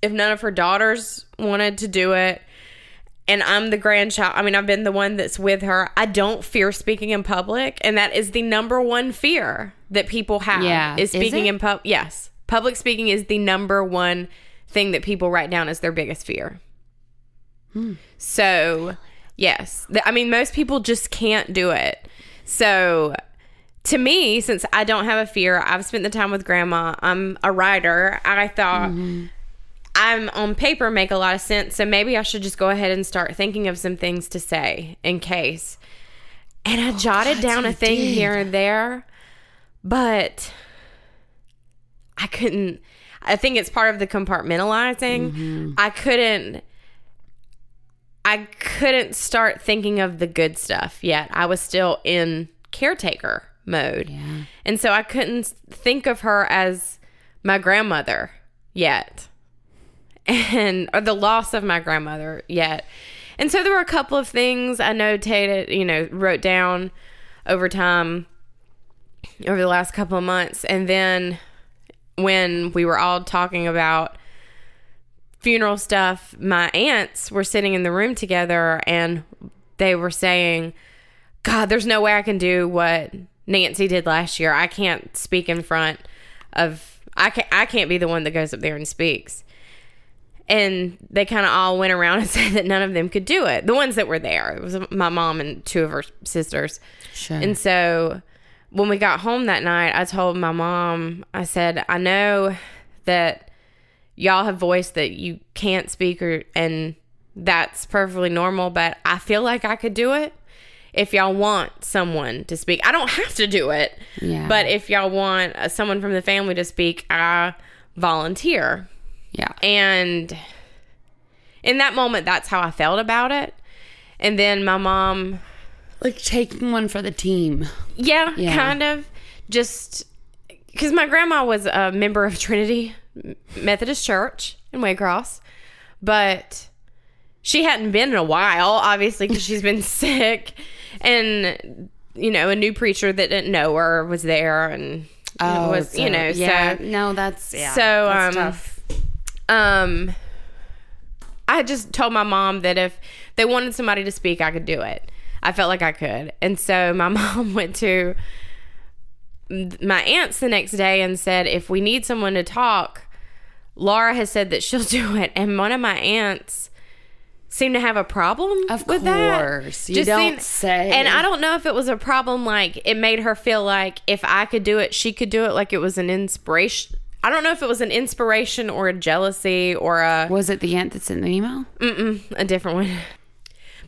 If none of her daughters wanted to do it, and I'm the grandchild. I mean, I've been the one that's with her. I don't fear speaking in public, and that is the number one fear that people have. Yeah. is Is speaking it? in pub. Yes, public speaking is the number one thing that people write down as their biggest fear. Hmm. So, yes, I mean, most people just can't do it. So, to me, since I don't have a fear, I've spent the time with grandma. I'm a writer. I thought. Mm-hmm. I'm on paper make a lot of sense. So maybe I should just go ahead and start thinking of some things to say in case. And I oh, jotted down a thing did. here and there, but I couldn't. I think it's part of the compartmentalizing. Mm-hmm. I couldn't. I couldn't start thinking of the good stuff yet. I was still in caretaker mode. And so I couldn't think of her as my grandmother yet and or the loss of my grandmother yet. And so there were a couple of things I notated, you know, wrote down over time over the last couple of months. And then when we were all talking about funeral stuff, my aunts were sitting in the room together and they were saying, God, there's no way I can do what Nancy did last year. I can't speak in front of I can't I can't be the one that goes up there and speaks. And they kind of all went around and said that none of them could do it. The ones that were there. It was my mom and two of her sisters. Sure. And so when we got home that night, I told my mom, I said, I know that y'all have voiced that you can't speak or and that's perfectly normal, but I feel like I could do it if y'all want someone to speak. I don't have to do it. Yeah. But if y'all want uh, someone from the family to speak, I volunteer. yeah. And in that moment, that's how I felt about it. And then my mom, Like taking one for the team. yeah, Yeah. kind of just because my grandma was a member of Trinity Methodist Church in Waycross, but she hadn't been in a while, obviously, because she's been sick. And, you know, a new preacher that didn't know her was there and it was, so- you know, Oh, yeah. so no, that's yeah. So, that's um, tough. um I just told my mom that if they wanted somebody to speak, I could do it. I felt like I could. And so my mom went to my aunt's the next day and said, if we need someone to talk, Laura has said that she'll do it. And one of my aunts seemed to have a problem Of with that. course. You don't say. And I don't know if it was a problem like it made her feel like if I could do it, she could do it. Like it was an inspiration. I don't know if it was an inspiration or a jealousy or a Was it the aunt that sent the email? Mm-mm, a different one.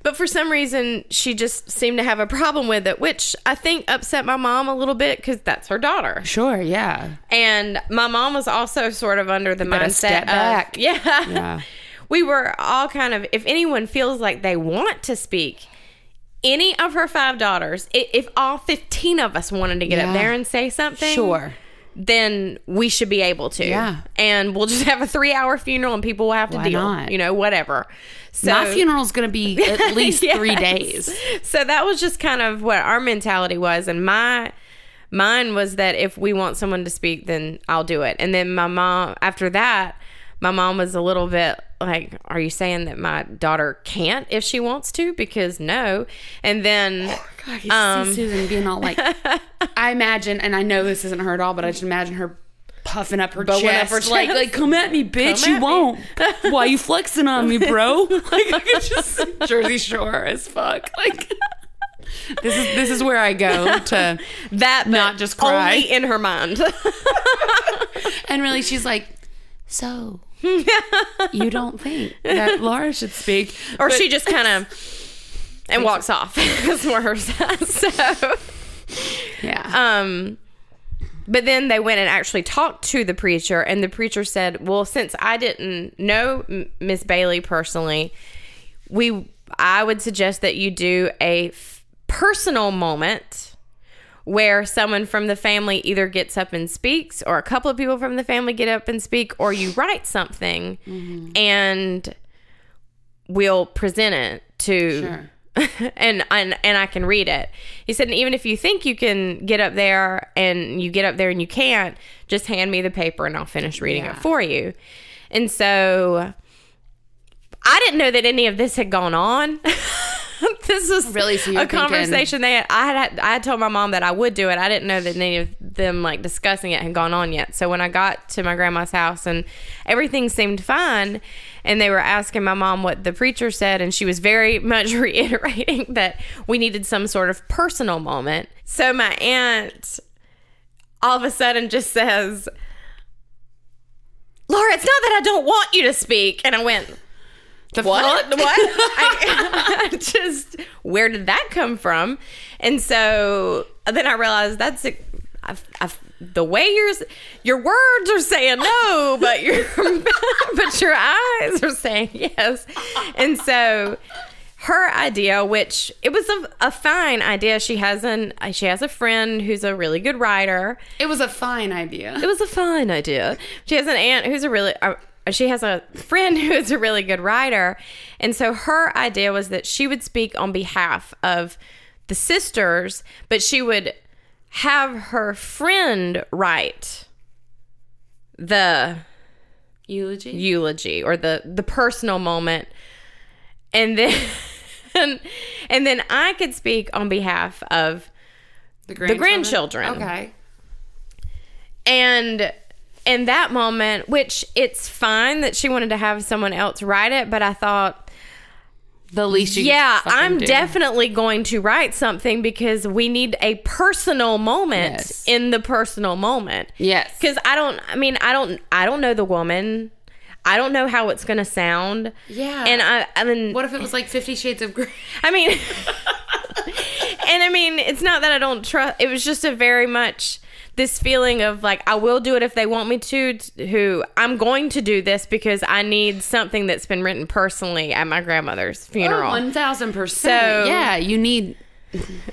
But for some reason, she just seemed to have a problem with it, which I think upset my mom a little bit because that's her daughter. Sure. Yeah. And my mom was also sort of under the better mindset step of, back. yeah, Yeah. we were all kind of, if anyone feels like they want to speak, any of her five daughters, if all 15 of us wanted to get Yeah. up there and say something, Sure. Then we should be able to. Yeah. And we'll just have a three hour funeral and people will have to Why deal. not? You know, whatever. So My funeral's gonna be at least three days. So that was just kind of what our mentality was. And my mine was that if we want someone to speak, then I'll do it. And then my mom after that, my mom was a little bit like, Are you saying that my daughter can't if she wants to? Because no. And then God, you Um, see Susan being all like, I imagine, and I know this isn't her at all, but I just imagine her puffing up her Bowing up chest, her like, chest. like, come at me, bitch, Come you won't. Why you flexing on me, bro? Like, I could just Jersey Shore as fuck. Like, this is this is where I go to, that Not just cry. only in her mind. and really, she's like, so. you don't think that Laura should speak, or she just kind of and walks off. That's more her so yeah. Um, but then they went and actually talked to the preacher, and the preacher said, "Well, since I didn't know Miss Bailey personally, we I would suggest that you do a f- personal moment." Where someone from the family either gets up and speaks, or a couple of people from the family get up and speak, or you write something and we'll present it to Sure. and, and and I can read it. He said, and even if you think you can get up there and you get up there and you can't, just hand me the paper and I'll finish reading Yeah. it for you. And so I didn't know that any of this had gone on. this was Really? So a thinking- conversation they had. I had I had told my mom that I would do it. I didn't know that any of them like discussing it had gone on yet. So when I got to my grandma's house and everything seemed fine, and they were asking my mom what the preacher said, and she was very much reiterating that we needed some sort of personal moment. So my aunt all of a sudden just says, Laura, it's not that I don't want you to speak. And I went, The what? fuck? What? I, I just, where did that come from? And so then I realized that's a, I, I, the way your your words are saying no, but your but your eyes are saying yes. And so her idea, which it was a, a fine idea, she has an she has a friend who's a really good writer. It was a fine idea. It was a fine idea. She has an aunt who's a really, uh, she has a friend who is a really good writer. And so her idea was that she would speak on behalf of the sisters, but she would have her friend write the Eulogy. eulogy or the the personal moment and then and then I could speak on behalf of the grandchildren. Okay. and in that moment which it's fine that she wanted to have someone else write it but i thought The least you yeah i'm do. definitely going to write something because we need a personal moment Yes. in the personal moment Yes. because i don't i mean i don't i don't know the woman i don't know how it's gonna sound Yeah. and i i mean What if it was like Fifty Shades of Grey? I mean, and I mean, it's not that I don't trust. It was just a very much this feeling of like I will do it if they want me to. t- Who I'm going to do this because I need something that's been written personally at my grandmother's oh, funeral. One thousand percent. So- Yeah, you need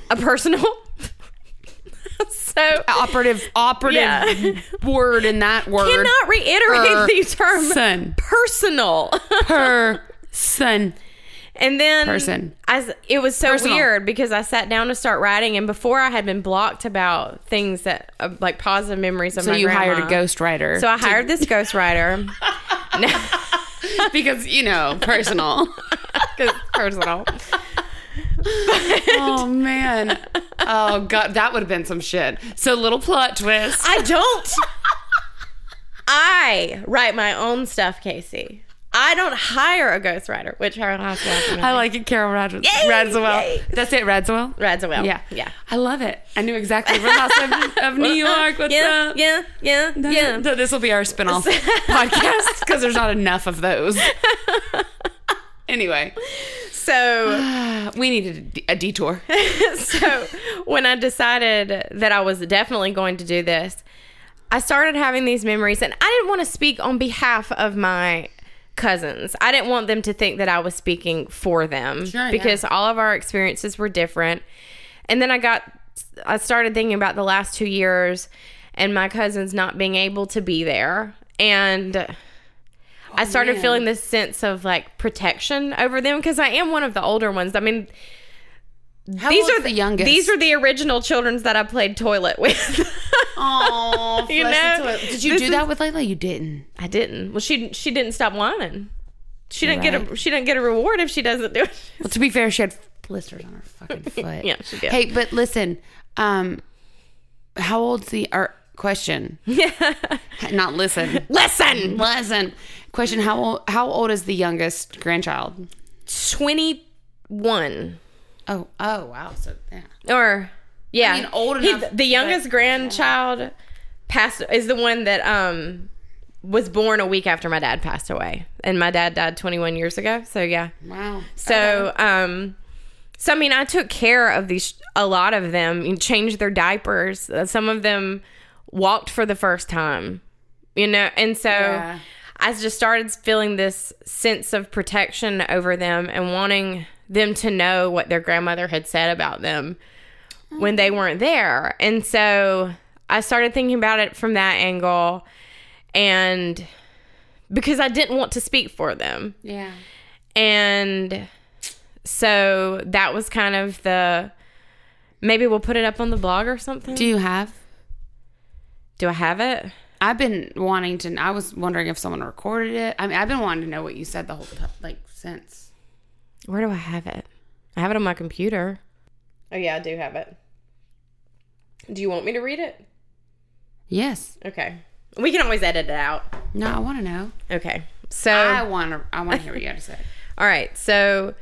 a personal. so operative operative Yeah. word in that word. cannot reiterate the term Person. personal. Person. And then Person. As it was so Personal. weird because I sat down to start writing, and before I had been blocked about things that uh, like positive memories of So my you hired a grandma. ghostwriter. So I hired this ghostwriter. because you know personal. 'cause personal. oh man. Oh god, that would have been some shit. So little plot twist. I don't. I write my own stuff, Casey. I don't hire a ghostwriter, which her house I like it, Carole Rad- Yay! Radziwill. Yay! That's it, Radziwill. Radziwill. Yeah, yeah. I love it. I knew exactly Real of, of New York. What's yeah, up? yeah, yeah, yeah. So this will be our spinoff podcast because there's not enough of those. anyway, So we needed a a detour. so when I decided that I was definitely going to do this, I started having these memories, and I didn't want to speak on behalf of my cousins. I didn't want them to think that I was speaking for them Sure, yeah. because all of our experiences were different. And then I got, I started thinking about the last two years. and my cousins not being able to be there. And oh, I started man. feeling this sense of like protection over them because I am one of the older ones. I mean, How these are the youngest. These are the original childrens that I played toilet with. Oh, You know, Did you do is- that with Layla? You didn't. I didn't. Well, she she didn't stop whining. She didn't get a she didn't get a reward if she doesn't do it. Well, to be fair, she had blisters on her fucking foot. Yeah, she did. Hey, but listen, um, how old's the or question? Yeah. Not listen. Listen. listen. Question: How old? How old is the youngest grandchild? Twenty one. Oh, oh, wow. So yeah. Or yeah. I mean, old He- enough, the youngest but- grandchild passed is the one that um was born a week after my dad passed away. And my dad died 21 years ago. So yeah. Wow. So, um, so I mean, I took care of these, a lot of them, and changed their diapers. Uh, Some of them walked for the first time, you know, and so Yeah. I just started feeling this sense of protection over them and wanting them to know what their grandmother had said about them when they weren't there. And so I started thinking about it from that angle and because I didn't want to speak for them. Yeah. And so that was kind of the maybe we'll put it up on the blog or something. Do you have? Do I have it? I've been wanting to. I was wondering if someone recorded it. I mean, I've been wanting to know what you said the whole time, like since. Where do I have it? I have it on my computer. Oh yeah, I do have it. Do you want me to read it? Yes. Okay. We can always edit it out. No, I want to know. Okay. So I want to. I want to hear what you got to say. All right. So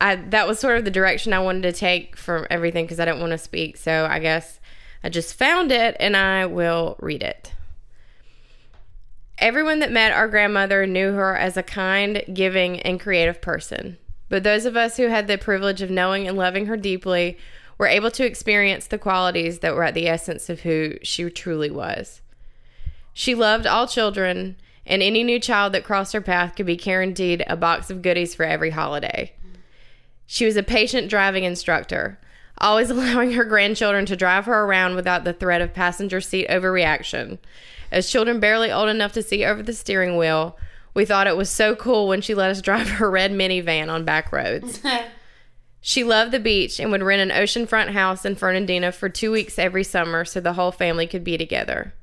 I that was sort of the direction I wanted to take from everything because I didn't want to speak. So I guess I just found it and I will read it. Everyone that met our grandmother knew her as a kind, giving, and creative person. But those of us who had the privilege of knowing and loving her deeply were able to experience the qualities that were at the essence of who she truly was. She loved all children, and any new child that crossed her path could be guaranteed a box of goodies for every holiday. She was a patient driving instructor, always allowing her grandchildren to drive her around without the threat of passenger seat overreaction. As children barely old enough to see over the steering wheel, we thought it was so cool when she let us drive her red minivan on back roads. She loved the beach and would rent an oceanfront house in Fernandina for two weeks every summer so the whole family could be together.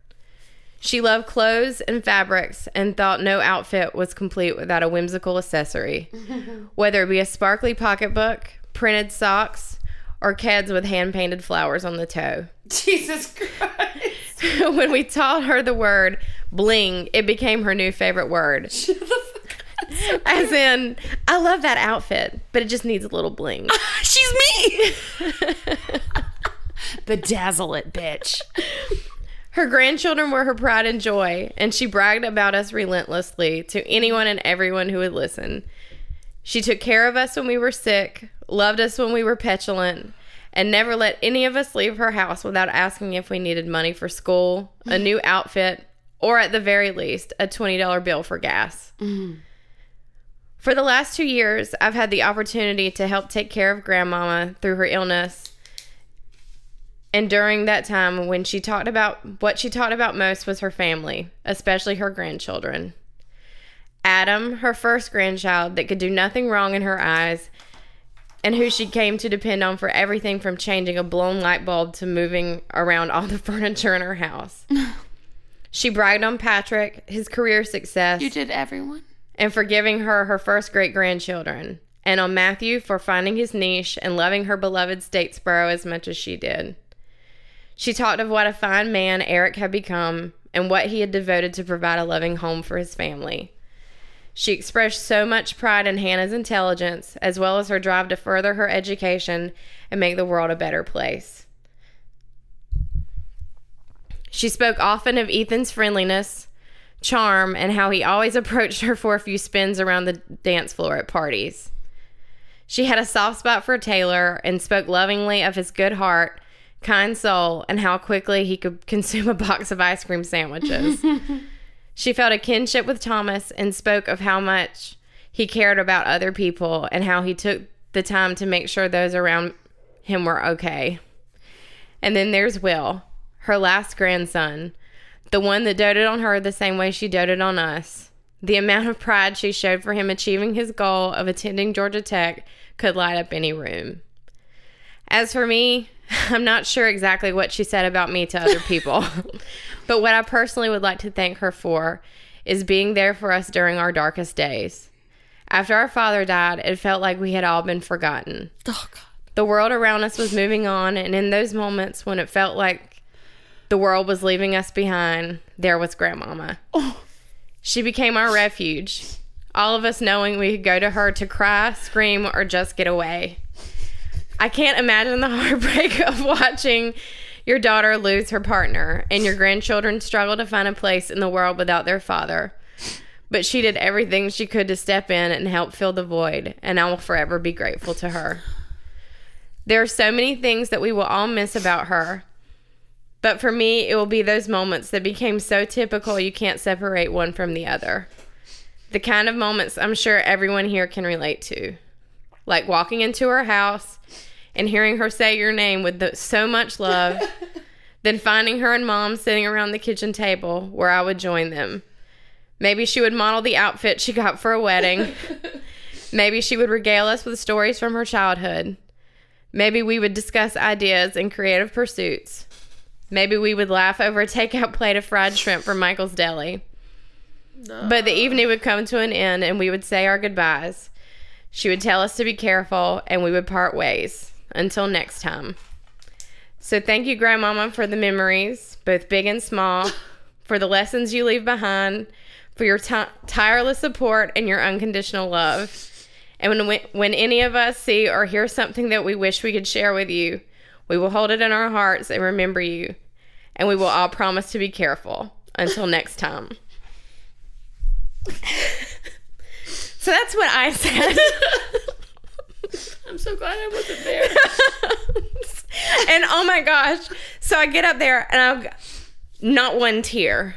She loved clothes and fabrics and thought no outfit was complete without a whimsical accessory, whether it be a sparkly pocketbook, printed socks, or Keds with hand painted flowers on the toe. Jesus Christ. when we taught her the word bling, it became her new favorite word. As in, I love that outfit, but it just needs a little bling. She's me. Bedazzle it, bitch. Her grandchildren were her pride and joy, and she bragged about us relentlessly to anyone and everyone who would listen. She took care of us when we were sick, loved us when we were petulant, and never let any of us leave her house without asking if we needed money for school, a new outfit, or at the very least, a $20 bill for gas. Mm-hmm. For the last two years, I've had the opportunity to help take care of grandmama through her illness. And during that time, when she talked about what she talked about most was her family, especially her grandchildren. Adam, her first grandchild that could do nothing wrong in her eyes, and who she came to depend on for everything from changing a blown light bulb to moving around all the furniture in her house. she bragged on Patrick, his career success, You did everyone. And for giving her her first great grandchildren, and on Matthew for finding his niche and loving her beloved Statesboro as much as she did. She talked of what a fine man Eric had become and what he had devoted to provide a loving home for his family. She expressed so much pride in Hannah's intelligence, as well as her drive to further her education and make the world a better place. She spoke often of Ethan's friendliness, charm, and how he always approached her for a few spins around the dance floor at parties. She had a soft spot for Taylor and spoke lovingly of his good heart, kind soul, and how quickly he could consume a box of ice cream sandwiches. she felt a kinship with Thomas and spoke of how much he cared about other people and how he took the time to make sure those around him were okay. And then there's Will, her last grandson, the one that doted on her the same way she doted on us. The amount of pride she showed for him achieving his goal of attending Georgia Tech could light up any room. As for me, I'm not sure exactly what she said about me to other people, but what I personally would like to thank her for is being there for us during our darkest days. After our father died, it felt like we had all been forgotten. Oh God. The world around us was moving on, and in those moments when it felt like the world was leaving us behind, there was Grandmama. Oh. She became our refuge, all of us knowing we could go to her to cry, scream, or just get away. I can't imagine the heartbreak of watching your daughter lose her partner and your grandchildren struggle to find a place in the world without their father. But she did everything she could to step in and help fill the void, and I will forever be grateful to her. There are so many things that we will all miss about her. But for me, it will be those moments that became so typical you can't separate one from the other. The kind of moments I'm sure everyone here can relate to. Like walking into her house and hearing her say your name with the, so much love, then finding her and mom sitting around the kitchen table where I would join them. Maybe she would model the outfit she got for a wedding. Maybe she would regale us with stories from her childhood. Maybe we would discuss ideas and creative pursuits. Maybe we would laugh over a takeout plate of fried shrimp from Michael's Deli. But the evening would come to an end and we would say our goodbyes. She would tell us to be careful and we would part ways. Until next time. So thank you, Grandmama, for the memories, both big and small, for the lessons you leave behind, for your ti tireless support and your unconditional love. And when, when any of us see or hear something that we wish we could share with you, we will hold it in our hearts and remember you. And we will all promise to be careful. Until next time. so that's what I said. I'm so glad I wasn't there. and oh my gosh. So I get up there and I've not one tear.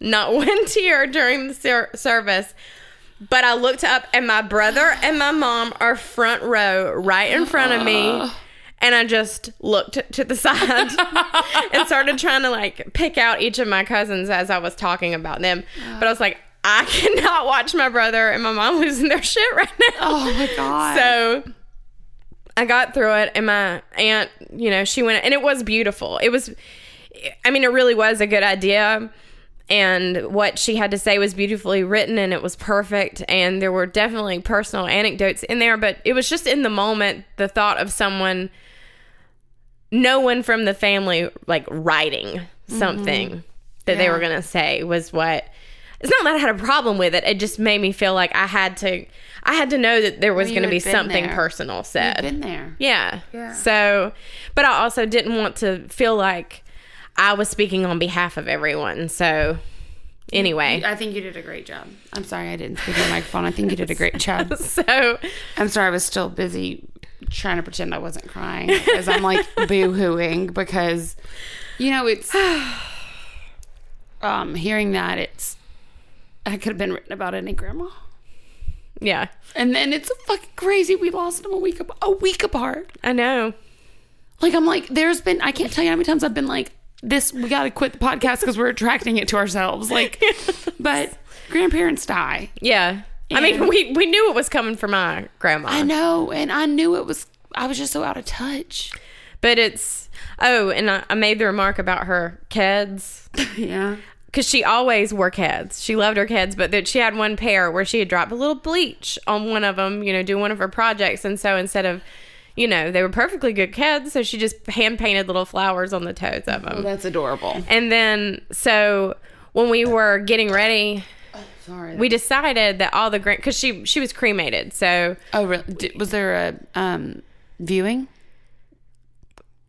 Not one tear during the ser- service. But I looked up and my brother and my mom are front row right in front of me. Ah. And I just looked to the side and started trying to like pick out each of my cousins as I was talking about them. But I was like, I cannot watch my brother and my mom losing their shit right now. Oh my God. So I got through it, and my aunt, you know, she went, and it was beautiful. It was, I mean, it really was a good idea. And what she had to say was beautifully written and it was perfect. And there were definitely personal anecdotes in there, but it was just in the moment the thought of someone, no one from the family, like writing mm-hmm. something that they were going to say was what. It's not that I had a problem with it. It just made me feel like I had to, I had to know that there was you going to be something there. personal You've said. been there. Yeah. Yeah. So, but I also didn't want to feel like I was speaking on behalf of everyone. So, anyway. I think you did a great job. I'm sorry I didn't speak in the microphone. I think you did a great job. So, I'm sorry I was still busy trying to pretend I wasn't crying as I'm like boo hooing because, you know, it's um hearing that it's I could have been written about any grandma. yeah, And then it's fucking crazy. We lost them a week ap- a week apart. I know. Like I'm like, there's been I can't tell you how many times I've been like, this we got to quit the podcast because we're attracting it to ourselves. Like, but grandparents die. Yeah. I mean, we, we knew it was coming from my grandma. I know, and I knew it was. I was just so out of touch. But it's, oh, and I, I made the remark about her Keds. Yeah. Because she always wore Keds. She loved her Keds, but that she had one pair where she had dropped a little bleach on one of them, you know, doing one of her projects. And so instead of, you know, they were perfectly good Keds, so she just hand painted little flowers on the toes of them. That's adorable. And then, so when we were getting ready, Sorry. we decided that all the grand because she she was cremated. So oh, really? Did, was there a um viewing?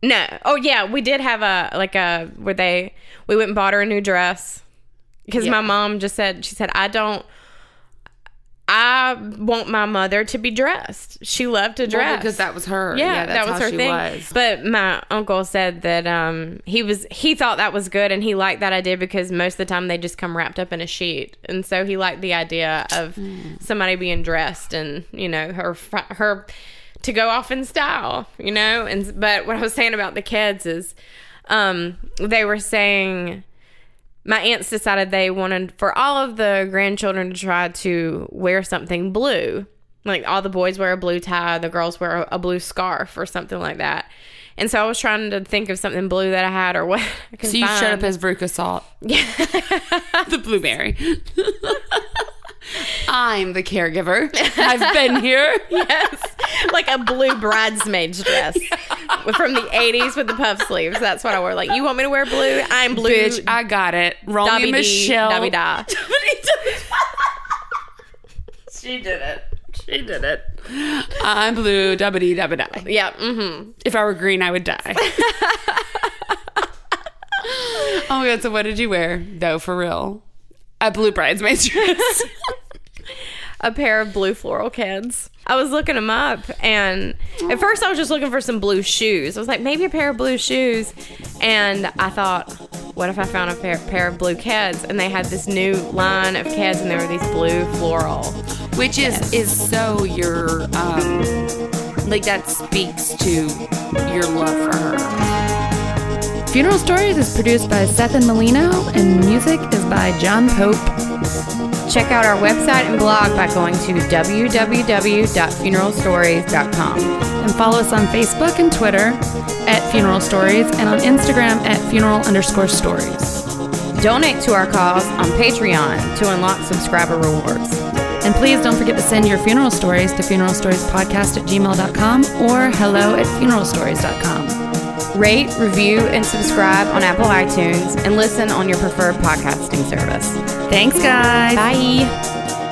no, oh yeah, we did have a like a where they we went and bought her a new dress because Yeah. my mom just said she said I don't. I want my mother to be dressed. She loved to dress because that was her. Yeah, that's that was her thing. Was. But my uncle said that um, he was he thought that was good and he liked that idea because most of the time they just come wrapped up in a sheet, and so he liked the idea of Hmm. somebody being dressed and you know her her to go off in style, you know? And but what I was saying about the Keds is um they were saying my aunts decided they wanted for all of the grandchildren to try to wear something blue. Like all the boys wear a blue tie, the girls wear a, blue scarf or something like that. And so I was trying to think of something blue that I had or what. I could So you showed up as Veruca Salt. Yeah. the blueberry. I'm the caregiver. I've been here. yes, like a blue bridesmaid's dress from the '80s with the puff sleeves. That's what I wore. Like, you want me to wear blue? I'm blue. Bitch, I got it. Dabby Michelle. dabby da. she did it. She did it. I'm blue. Dabba dee dabba die. Yeah. Mm-hmm. If I were green, I would die. oh my god! So what did you wear though? For real, a blue bridesmaid's dress. A pair of blue floral Keds. I was looking them up, and at first I was just looking for some blue shoes. I was like, maybe a pair of blue shoes, and I thought, what if I found a pair, pair of blue Keds? And they had this new line of Keds, and there were these blue floral. which is is so your um like that speaks to your love for her. Funeral Stories is produced by Seth and Molino, and music is by John Pope. Check out our website and blog by going to www.funeralstories.com. And follow us on Facebook and Twitter at Funeral Stories, and on Instagram at funeral underscore stories. Donate to our cause on Patreon to unlock subscriber rewards. And please don't forget to send your funeral stories to funeralstoriespodcast at gmail.com or hello at funeralstories.com. Rate, review, and subscribe on Apple iTunes and listen on your preferred podcasting service. Thanks, guys. Bye.